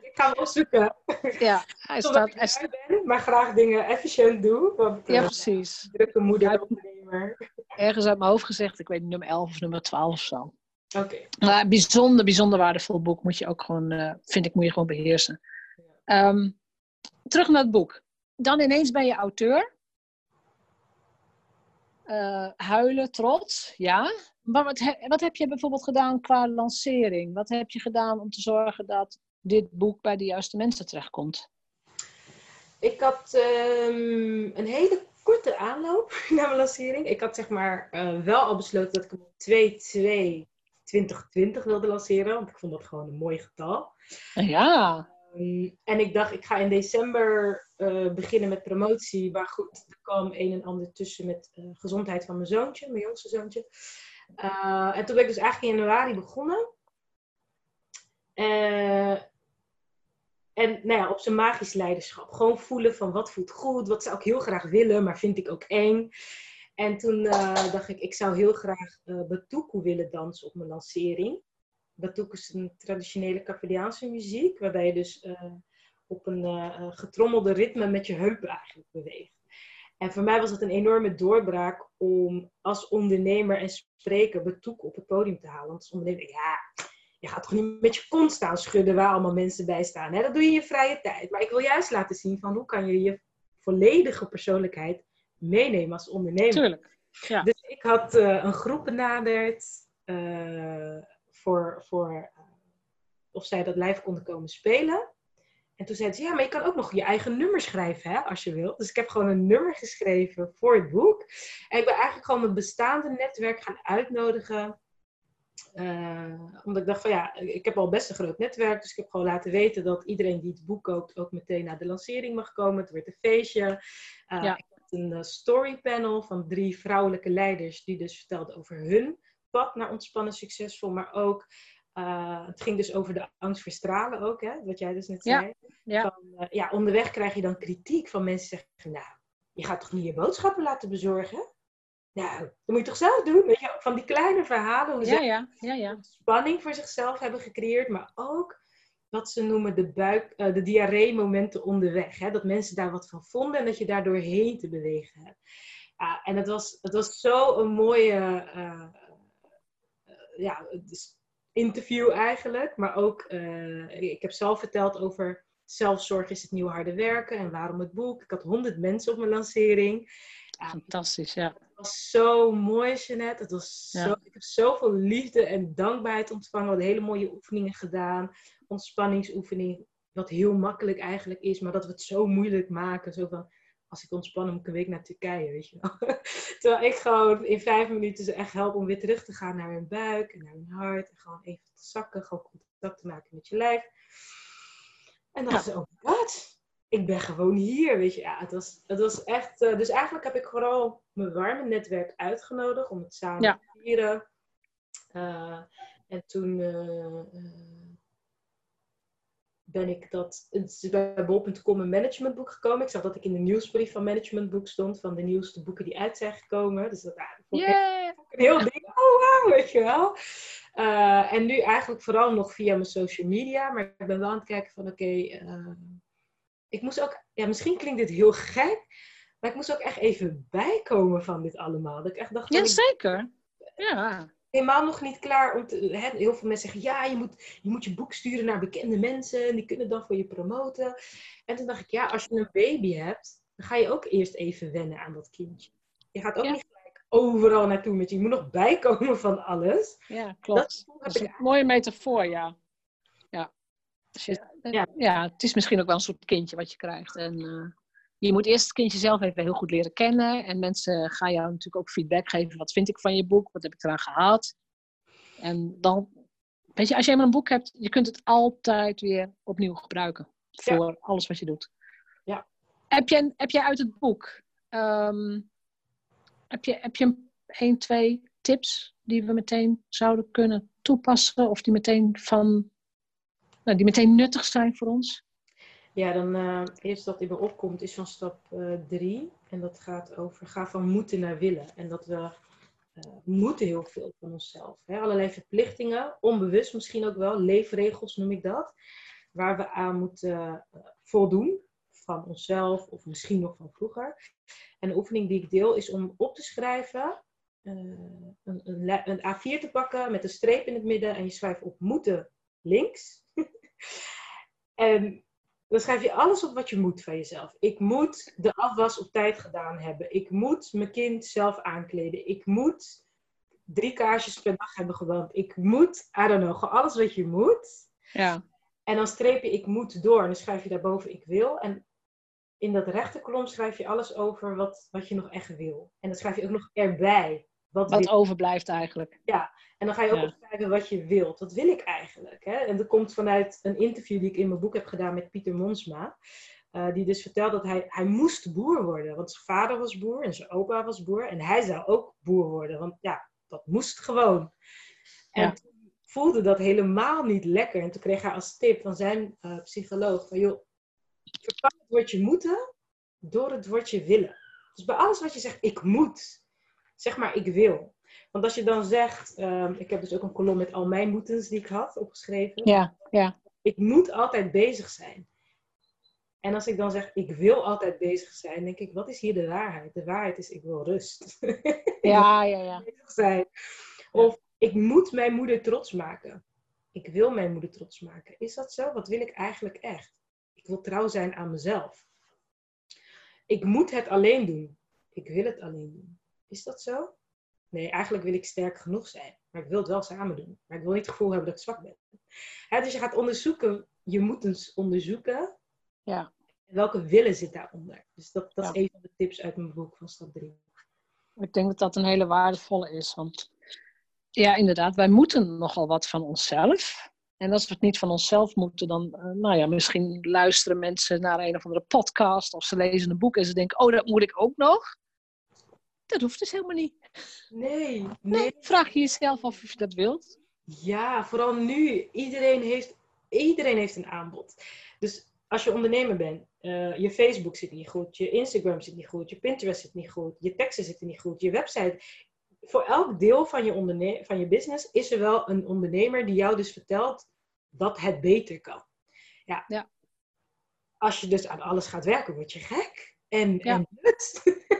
ik ga hem opzoeken. Ja, hij staat. ik Hij ben, maar graag dingen efficiënt doe. Want ja, eh, precies. drukke moeder, Ja. ondernemer. Ergens uit mijn hoofd gezegd, ik weet niet, nummer 11 of nummer 12 of zo. Oké. Maar bijzonder, bijzonder waardevol boek moet je ook gewoon, eh, vind ik, moet je gewoon beheersen. Ehm, terug naar het boek. Dan ineens ben je auteur. Eh, huilen, trots, ja. Maar wat, he- wat heb je bijvoorbeeld gedaan qua lancering? Wat heb je gedaan om te zorgen dat dit boek bij de juiste mensen terechtkomt? Ik had ehm, een hele korte aanloop [LAUGHS] naar mijn lancering. Ik had zeg maar eh, wel al besloten dat ik hem op 2-2-2020 wilde lanceren. Want ik vond dat gewoon een mooi getal. Ja, Ehm, en ik dacht, ik ga in december eh, beginnen met promotie. Maar goed, er kwam een en ander tussen met eh, gezondheid van mijn zoontje, mijn jongste zoontje. Eh, en toen ben ik dus eigenlijk in januari begonnen. En nou ja, op zijn magisch leiderschap. Gewoon voelen van wat voelt goed, wat zou ik heel graag willen, maar vind ik ook eng. En toen dacht ik, ik zou heel graag Batuku willen dansen op mijn lancering. Batuku is een traditionele Capverdiaanse muziek, waarbij je dus uh, op een uh, getrommelde ritme met je heupen eigenlijk beweegt. En voor mij was het een enorme doorbraak om als ondernemer en spreker Batuku op het podium te halen. Want als ondernemer, ja, je gaat toch niet met je kont staan schudden waar allemaal mensen bij staan. Hè? Dat doe je in je vrije tijd. Maar ik wil juist laten zien van hoe kan je je volledige persoonlijkheid meenemen als ondernemer. Tuurlijk. Ja. Dus ik had uh, een groep benaderd uh, voor, voor uh, of zij dat live konden komen spelen. En toen zeiden ze, ja, maar je kan ook nog je eigen nummer schrijven, hè, als je wilt. Dus ik heb gewoon een nummer geschreven voor het boek. En ik ben eigenlijk gewoon mijn bestaande netwerk gaan uitnodigen. Uh, omdat ik dacht van ja, ik heb al best een groot netwerk. Dus ik heb gewoon laten weten dat iedereen die het boek koopt ook meteen naar de lancering mag komen. Het werd een feestje. Uh, ja. Ik had een story panel van drie vrouwelijke leiders die dus vertelden over hun pad naar ontspannen succesvol. Maar ook, uh, het ging dus over de angst voor stralen ook, hè, wat jij dus net ja. zei. Ja. Van, eh, ja, onderweg krijg je dan kritiek van mensen die zeggen, nou, je gaat toch niet je boodschappen laten bezorgen? Nou, dat moet je toch zelf doen? Weet je, van die kleine verhalen, hoe ze Ja, ja, ja, ja. spanning voor zichzelf hebben gecreëerd, maar ook wat ze noemen de, buik, eh, de diarree-momenten onderweg. Hè? Dat mensen daar wat van vonden en dat je daar doorheen te bewegen hebt. Ja, en het was, het was zo een mooie eh, eh, ja, interview eigenlijk. Maar ook, eh, ik heb zelf verteld over zelfzorg is het nieuwe harde werken en waarom het boek. Ik had honderd mensen op mijn lancering. Ja, Fantastisch, ja. het was zo mooi, Jeanette. Het was zo. Ik heb zoveel liefde en dankbaarheid ontvangen. We hadden hele mooie oefeningen gedaan. Ontspanningsoefening, wat heel makkelijk eigenlijk is, maar dat we het zo moeilijk maken. Zo van, als ik ontspan, moet ik een week naar Turkije, weet je wel. [LAUGHS] Terwijl ik gewoon in vijf minuten ze echt help om weer terug te gaan naar hun buik en naar hun hart. En gewoon even te zakken, gewoon contact te maken met je lijf. En dan Ja. oh my god, ik ben gewoon hier, weet je. Ja, het was, het was echt... eh, dus eigenlijk heb ik vooral mijn warme netwerk uitgenodigd om het samen Ja. te vieren. Eh, en toen eh, ben ik dat... Bij bol.com een managementboek gekomen. Ik zag dat ik in de nieuwsbrief van managementboek stond. Van de nieuwste boeken die uit zijn gekomen. Dus dat, ja, dat vond ik Yeah. een heel ding. Oh, wauw, weet je wel. Eh, en nu eigenlijk vooral nog via mijn social media. Maar ik ben wel aan het kijken van, oké, eh, ik moest ook, ja, misschien klinkt dit heel gek, maar ik moest ook echt even bijkomen van dit allemaal. Dat ik echt dacht, ik ben Jazeker. Ja. Helemaal nog niet klaar om te, hè, heel veel mensen zeggen, ja, je moet, je moet je boek sturen naar bekende mensen en die kunnen dan voor je promoten. En toen dacht ik, ja, als je een baby hebt, dan ga je ook eerst even wennen aan dat kindje. Je gaat ook Ja. niet gelijk overal naartoe met je. Je moet nog bijkomen van alles. Ja, klopt. Dat is een mooie metafoor, ja. Ja. Dus je- Ja. ja, het is misschien ook wel een soort kindje wat je krijgt. En eh, je moet eerst het kindje zelf even heel goed leren kennen. En mensen gaan jou natuurlijk ook feedback geven. Wat vind ik van je boek? Wat heb ik eraan gehad? En dan, weet je, als je eenmaal een boek hebt, je kunt het altijd weer opnieuw gebruiken. Ja. Voor alles wat je doet. Ja. Heb, jij, heb jij uit het boek, ehm, heb, je, heb je een, één, twee tips die we meteen zouden kunnen toepassen? Of die meteen van, nou, die meteen nuttig zijn voor ons? Ja, dan eh eerst wat in me opkomt is van stap 3. en dat gaat over ga van moeten naar willen. En dat we eh, moeten heel veel van onszelf. Hè? Allerlei verplichtingen, onbewust misschien ook wel, leefregels noem ik dat. Waar we aan moeten eh, voldoen van onszelf of misschien nog van vroeger. En de oefening die ik deel is om op te schrijven, eh, een, een, een A4 te pakken met een streep in het midden en je schrijft op moeten links. [LAUGHS] en dan schrijf je alles op wat je moet van jezelf. Ik moet de afwas op tijd gedaan hebben. Ik moet mijn kind zelf aankleden. Ik moet drie kaarsjes per dag hebben gewand. Ik moet, I don't know, gewoon alles wat je moet. Ja. En dan streep je ik moet door en dan schrijf je daarboven ik wil. En in dat rechte kolom schrijf je alles over wat, wat je nog echt wil. En dan schrijf je ook nog erbij. Wat, overblijft eigenlijk. en dan ga je ook Ja. opschrijven wat je wilt. Wat wil ik eigenlijk? Hè? En dat komt vanuit een interview die ik in mijn boek heb gedaan met Pieter Monsma. Eh, die dus vertelde dat hij, hij moest boer worden. Want zijn vader was boer en zijn opa was boer. En hij zou ook boer worden. Want ja, dat moest gewoon. En Ja. toen voelde dat helemaal niet lekker. En toen kreeg hij als tip van zijn eh, psycholoog van joh, vervang het woordje moeten door het woordje willen. Dus bij alles wat je zegt, ik moet, zeg maar ik wil. Want als je dan zegt, ehm, ik heb dus ook een kolom met al mijn moetens die ik had opgeschreven. Ja, ja. Ik moet altijd bezig zijn. En als ik dan zeg, ik wil altijd bezig zijn, denk ik, wat is hier de waarheid? De waarheid is, ik wil rust. [LAUGHS] Ja, ja, ja. bezig zijn. Of ik moet mijn moeder trots maken. Ik wil mijn moeder trots maken. Is dat zo? Wat wil ik eigenlijk echt? Ik wil trouw zijn aan mezelf. Ik moet het alleen doen. Ik wil het alleen doen. Is dat zo? Nee, eigenlijk wil ik sterk genoeg zijn. Maar ik wil het wel samen doen. Maar ik wil niet het gevoel hebben dat ik zwak ben. Dus je gaat onderzoeken. Je moet eens onderzoeken. Ja. Welke willen zit daaronder? Dus dat, dat Ja. is een van de tips uit mijn boek van stap 3. Ik denk dat dat een hele waardevolle is. Want ja, inderdaad, wij moeten nogal wat van onszelf. En als we het niet van onszelf moeten, dan, eh, nou ja, misschien luisteren mensen naar een of andere podcast of ze lezen een boek en ze denken, oh, dat moet ik ook nog. Dat hoeft dus helemaal niet. Nee, nee. Nee, vraag je jezelf af of je dat wilt. Ja, vooral nu. Iedereen heeft, iedereen heeft een aanbod. Dus als je ondernemer bent, uh, je Facebook zit niet goed, je Instagram zit niet goed, je Pinterest zit niet goed, je teksten zitten niet goed, je website. Voor elk deel van je, van je business is er wel een ondernemer die jou dus vertelt dat het beter kan. Ja. ja. Als je dus aan alles gaat werken, word je gek. En, ja. en [LAUGHS]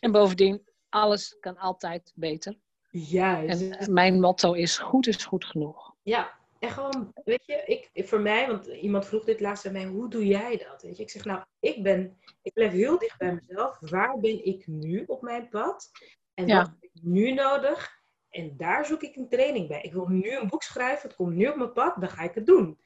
En bovendien, alles kan altijd beter. Juist. En mijn motto is: goed is goed genoeg. Ja, en gewoon, weet je, ik, voor mij, want iemand vroeg dit laatst aan mij: hoe doe jij dat? Weet je, ik zeg nou, ik ben, ik blijf heel dicht bij mezelf. Waar ben ik nu op mijn pad? En wat heb ik nu nodig? En daar zoek ik een training bij. Ik wil nu een boek schrijven, het komt nu op mijn pad, dan ga ik het doen.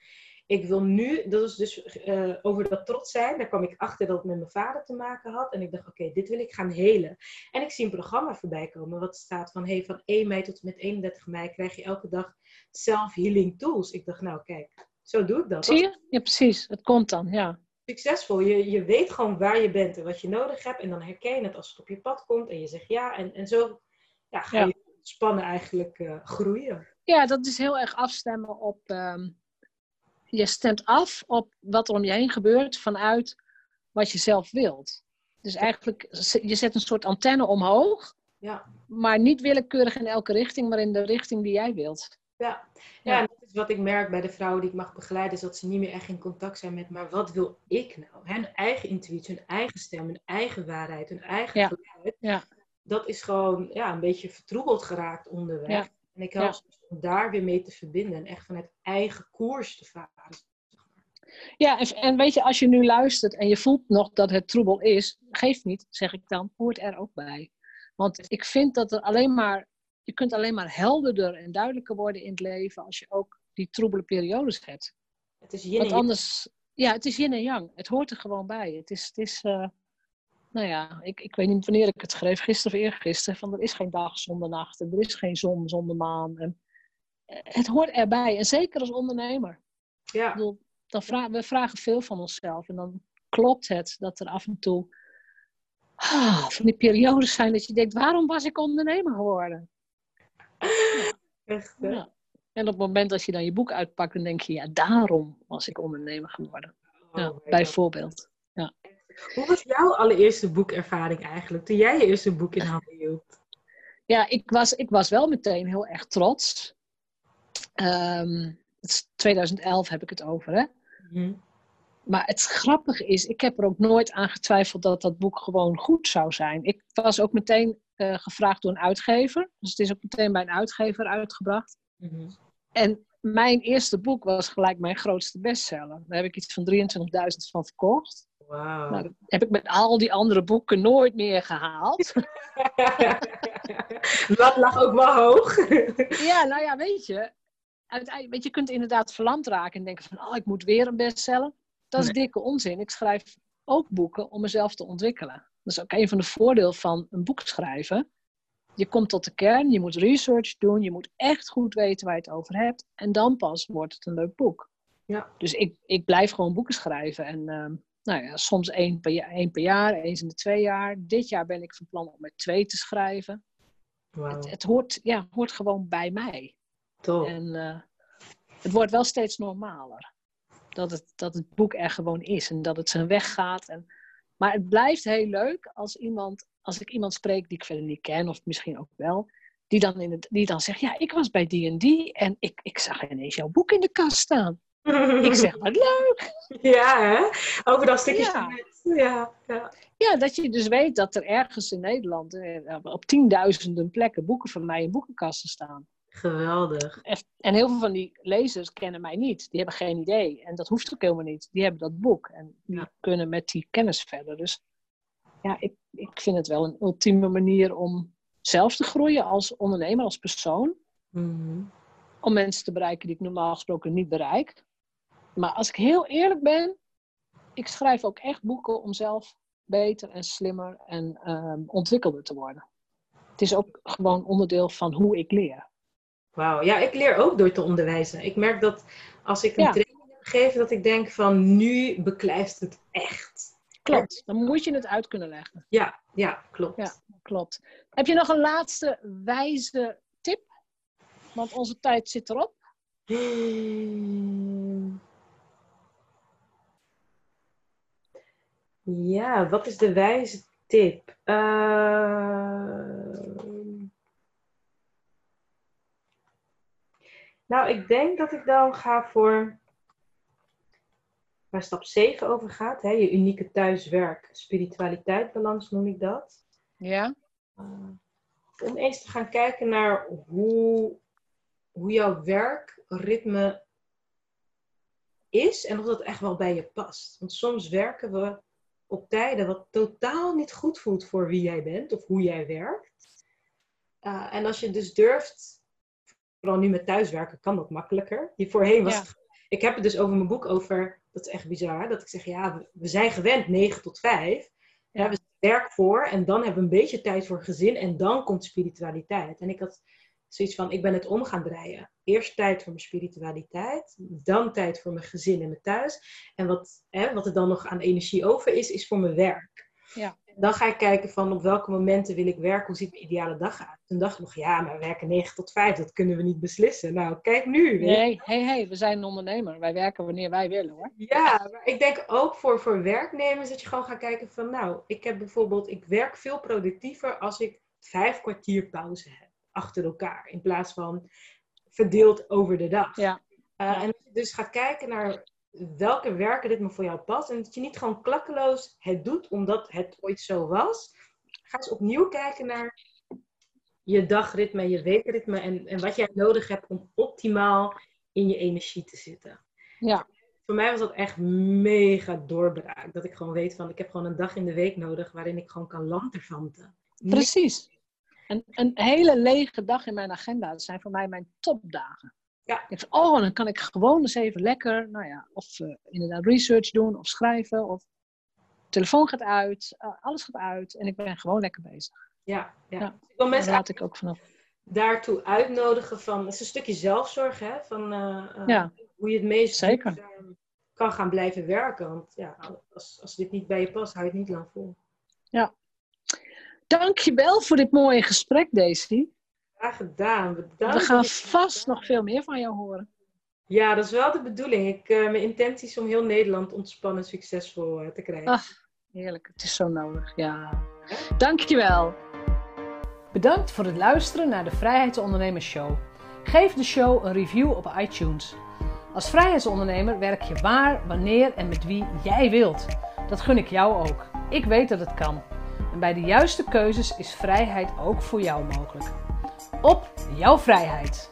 Ik wil nu, dat is dus uh, over dat trots zijn, daar kwam ik achter dat het met mijn vader te maken had. En ik dacht, oké, dit wil ik gaan helen. En ik zie een programma voorbij komen wat staat van, hey, van 1 mei tot en met 31 mei krijg je elke dag self-healing tools. Ik dacht, nou kijk, zo doe ik dat. Zie je? Ja, precies. Het komt dan, ja. Succesvol. Je, je weet gewoon waar je bent en wat je nodig hebt. En dan herken je het als het op je pad komt en je zegt ja. En, en zo ja, ga je spannen eigenlijk uh, groeien. Ja, dat is heel erg afstemmen op... Um je stemt af op wat er om je heen gebeurt vanuit wat je zelf wilt. Dus eigenlijk, je zet een soort antenne omhoog, ja. maar niet willekeurig in elke richting, maar in de richting die jij wilt. Ja, ja. en dat is wat ik merk bij de vrouwen die ik mag begeleiden, is dat ze niet meer echt in contact zijn met, maar wat wil ik nou? Hun eigen intuïtie, hun eigen stem, hun eigen waarheid, hun eigen ja. geluid. Ja. Dat is gewoon ja, een beetje vertroebeld geraakt onderweg. En ik help ja. om daar weer mee te verbinden en echt vanuit eigen koers te varen. Ja, en, en, weet je, als je nu luistert en je voelt nog dat het troebel is, geef niet, zeg ik dan, hoort er ook bij. Want ik vind dat er alleen maar, je kunt alleen maar helderder en duidelijker worden in het leven als je ook die troebele periodes hebt. Het is yin Want anders, ja, het is yin en yang. Het hoort er gewoon bij. Het is, het is uh, nou ja, ik, ik weet niet wanneer ik het schreef, gisteren of eergisteren, van er is geen dag zonder nacht en er is geen zon zonder maan. En, eh, het hoort erbij, en zeker als ondernemer. Ja. Ik bedoel, dan vragen, we vragen veel van onszelf en dan klopt het dat er af en toe ah, van die periodes zijn dat je denkt, waarom was ik ondernemer geworden? [LAUGHS] Echt, ja. En op het moment dat je dan je boek uitpakt, dan denk je, ja, daarom was ik ondernemer geworden. Oh, ja, bijvoorbeeld. Hoe was jouw allereerste boekervaring eigenlijk, toen jij je eerste boek in handen hield? Ja, ik was, ik was wel meteen heel erg trots. Um, 2011 heb ik het over, hè? Mhm. Maar het grappige is, ik heb er ook nooit aan getwijfeld dat dat boek gewoon goed zou zijn. Ik was ook meteen uh, gevraagd door een uitgever. Dus het is ook meteen bij een uitgever uitgebracht. Mhm. En mijn eerste boek was gelijk mijn grootste bestseller. Daar heb ik iets van 23.000 van verkocht. Wow. Nou, dat heb ik met al die andere boeken nooit meer gehaald. [LAUGHS] dat lag ook wel hoog. [LAUGHS] ja, nou ja, weet je. Uiteindelijk, weet je, je kunt inderdaad verlamd raken en denken van, oh, ik moet weer een bestseller. Dat is dikke onzin. Ik schrijf ook boeken om mezelf te ontwikkelen. Dat is ook een van de voordelen van een boek schrijven. Je komt tot de kern, je moet research doen, je moet echt goed weten waar je het over hebt. En dan pas wordt het een leuk boek. Ja. Dus ik, ik blijf gewoon boeken schrijven. En ehm, nou ja, soms één per, jaar, één per jaar, eens in de twee jaar. Dit jaar ben ik van plan om met twee te schrijven. Wow. Het, het, hoort, ja, hoort gewoon bij mij. Toch. En uh, het wordt wel steeds normaler. Dat het, dat het boek er gewoon is en dat het zijn weg gaat. En, maar het blijft heel leuk als, iemand, als ik iemand spreek die ik verder niet ken, of misschien ook wel, die dan, in het, die dan zegt: Ja, ik was bij die en die en ik, ik zag ineens jouw boek in de kast staan. Ik [LAUGHS] zeg, wat leuk! Ja, hè? Over dat stukje. Ja. Ja, ja. ja, dat je dus weet dat er ergens in Nederland eh, op tienduizenden plekken boeken van mij in boekenkasten staan. Geweldig. En heel veel van die lezers kennen mij niet. Die hebben geen idee. En dat hoeft ook helemaal niet. Die hebben dat boek. En die Ja. kunnen met die kennis verder. Dus ja, ik, ik vind het wel een ultieme manier om zelf te groeien als ondernemer, als persoon. Mhm. Om mensen te bereiken die ik normaal gesproken niet bereik. Maar als ik heel eerlijk ben, ik schrijf ook echt boeken om zelf beter en slimmer en ehm, ontwikkelder te worden. Het is ook gewoon onderdeel van hoe ik leer. Wauw. Ja, ik leer ook door te onderwijzen. Ik merk dat als ik een Ja. training gegeven, dat ik denk van nu beklijft het echt. Klopt. Dan moet je het uit kunnen leggen. Ja, ja, klopt. Ja, klopt. Heb je nog een laatste wijze tip? Want onze tijd zit erop. Hmm. [GASPS] Ja, wat is de wijze tip? Uh... Nou, ik denk dat ik dan ga voor waar stap 7 over gaat. Hè? Je unieke thuiswerk, spiritualiteit balans noem ik dat. Ja. Uh, om eens te gaan kijken naar hoe, hoe jouw werkritme is en of dat echt wel bij je past. Want soms werken we op tijden wat totaal niet goed voelt voor wie jij bent of hoe jij werkt. Uh, en als je dus durft, vooral nu met thuiswerken kan dat makkelijker. Hier voorheen was het, ik heb het dus over mijn boek over, dat is echt bizar, dat ik zeg ja, we zijn gewend 9 tot 5. Ja. we werk voor en dan hebben we een beetje tijd voor gezin en dan komt spiritualiteit. En ik had zoiets van, ik ben het om gaan draaien. Eerst tijd voor mijn spiritualiteit, dan tijd voor mijn gezin en mijn thuis. En wat, hè, wat er dan nog aan energie over is, is voor mijn werk. Ja. Dan ga ik kijken van op welke momenten wil ik werken, hoe ziet mijn ideale dag uit. Toen dacht ik nog, ja, maar we werken 9 tot 5, dat kunnen we niet beslissen. Nou, kijk nu. Nee, hey, hey, we zijn een ondernemer. Wij werken wanneer wij willen hoor. Ja, maar ik denk ook voor, voor werknemers dat je gewoon gaat kijken van, nou, ik heb bijvoorbeeld, ik werk veel productiever als ik vijf kwartier pauze heb achter elkaar. In plaats van verdeeld over de dag. Ja. Uh, en dus gaat kijken naar welke werken dit me voor jou past. En dat je niet gewoon klakkeloos het doet omdat het ooit zo was. Ga eens opnieuw kijken naar je dagritme je weekritme. En, en wat jij nodig hebt om optimaal in je energie te zitten. Ja. Voor mij was dat echt mega doorbraak. Dat ik gewoon weet van, ik heb gewoon een dag in de week nodig waarin ik gewoon kan lanterfanten. Precies. Een, een hele lege dag in mijn agenda. Dat zijn voor mij mijn topdagen. Ja. Ik oh, dan kan ik gewoon eens even lekker, nou ja, of uh, inderdaad research doen, of schrijven, of telefoon gaat uit, uh, alles gaat uit en ik ben gewoon lekker bezig. Ja, ja. ja. Ik wil mensen laat ik ook vanaf. daartoe uitnodigen van, het is een stukje zelfzorg, hè, van uh, ja. hoe je het meest Zeker. kan gaan blijven werken. Want ja, als, als dit niet bij je past, hou je het niet lang vol. Ja. Dankjewel voor dit mooie gesprek, Daisy. Graag gedaan. Bedankt. We gaan vast nog veel meer van jou horen. Ja, dat is wel de bedoeling. Ik, uh, mijn intentie is om heel Nederland ontspannen succesvol uh, te krijgen. Ach, heerlijk. Het is zo nodig. Ja. Dankjewel. Bedankt voor het luisteren naar de Vrijheidsondernemers Show. Geef de show een review op iTunes. Als vrijheidsondernemer werk je waar, wanneer en met wie jij wilt. Dat gun ik jou ook. Ik weet dat het kan. En bij de juiste keuzes is vrijheid ook voor jou mogelijk. Op jouw vrijheid!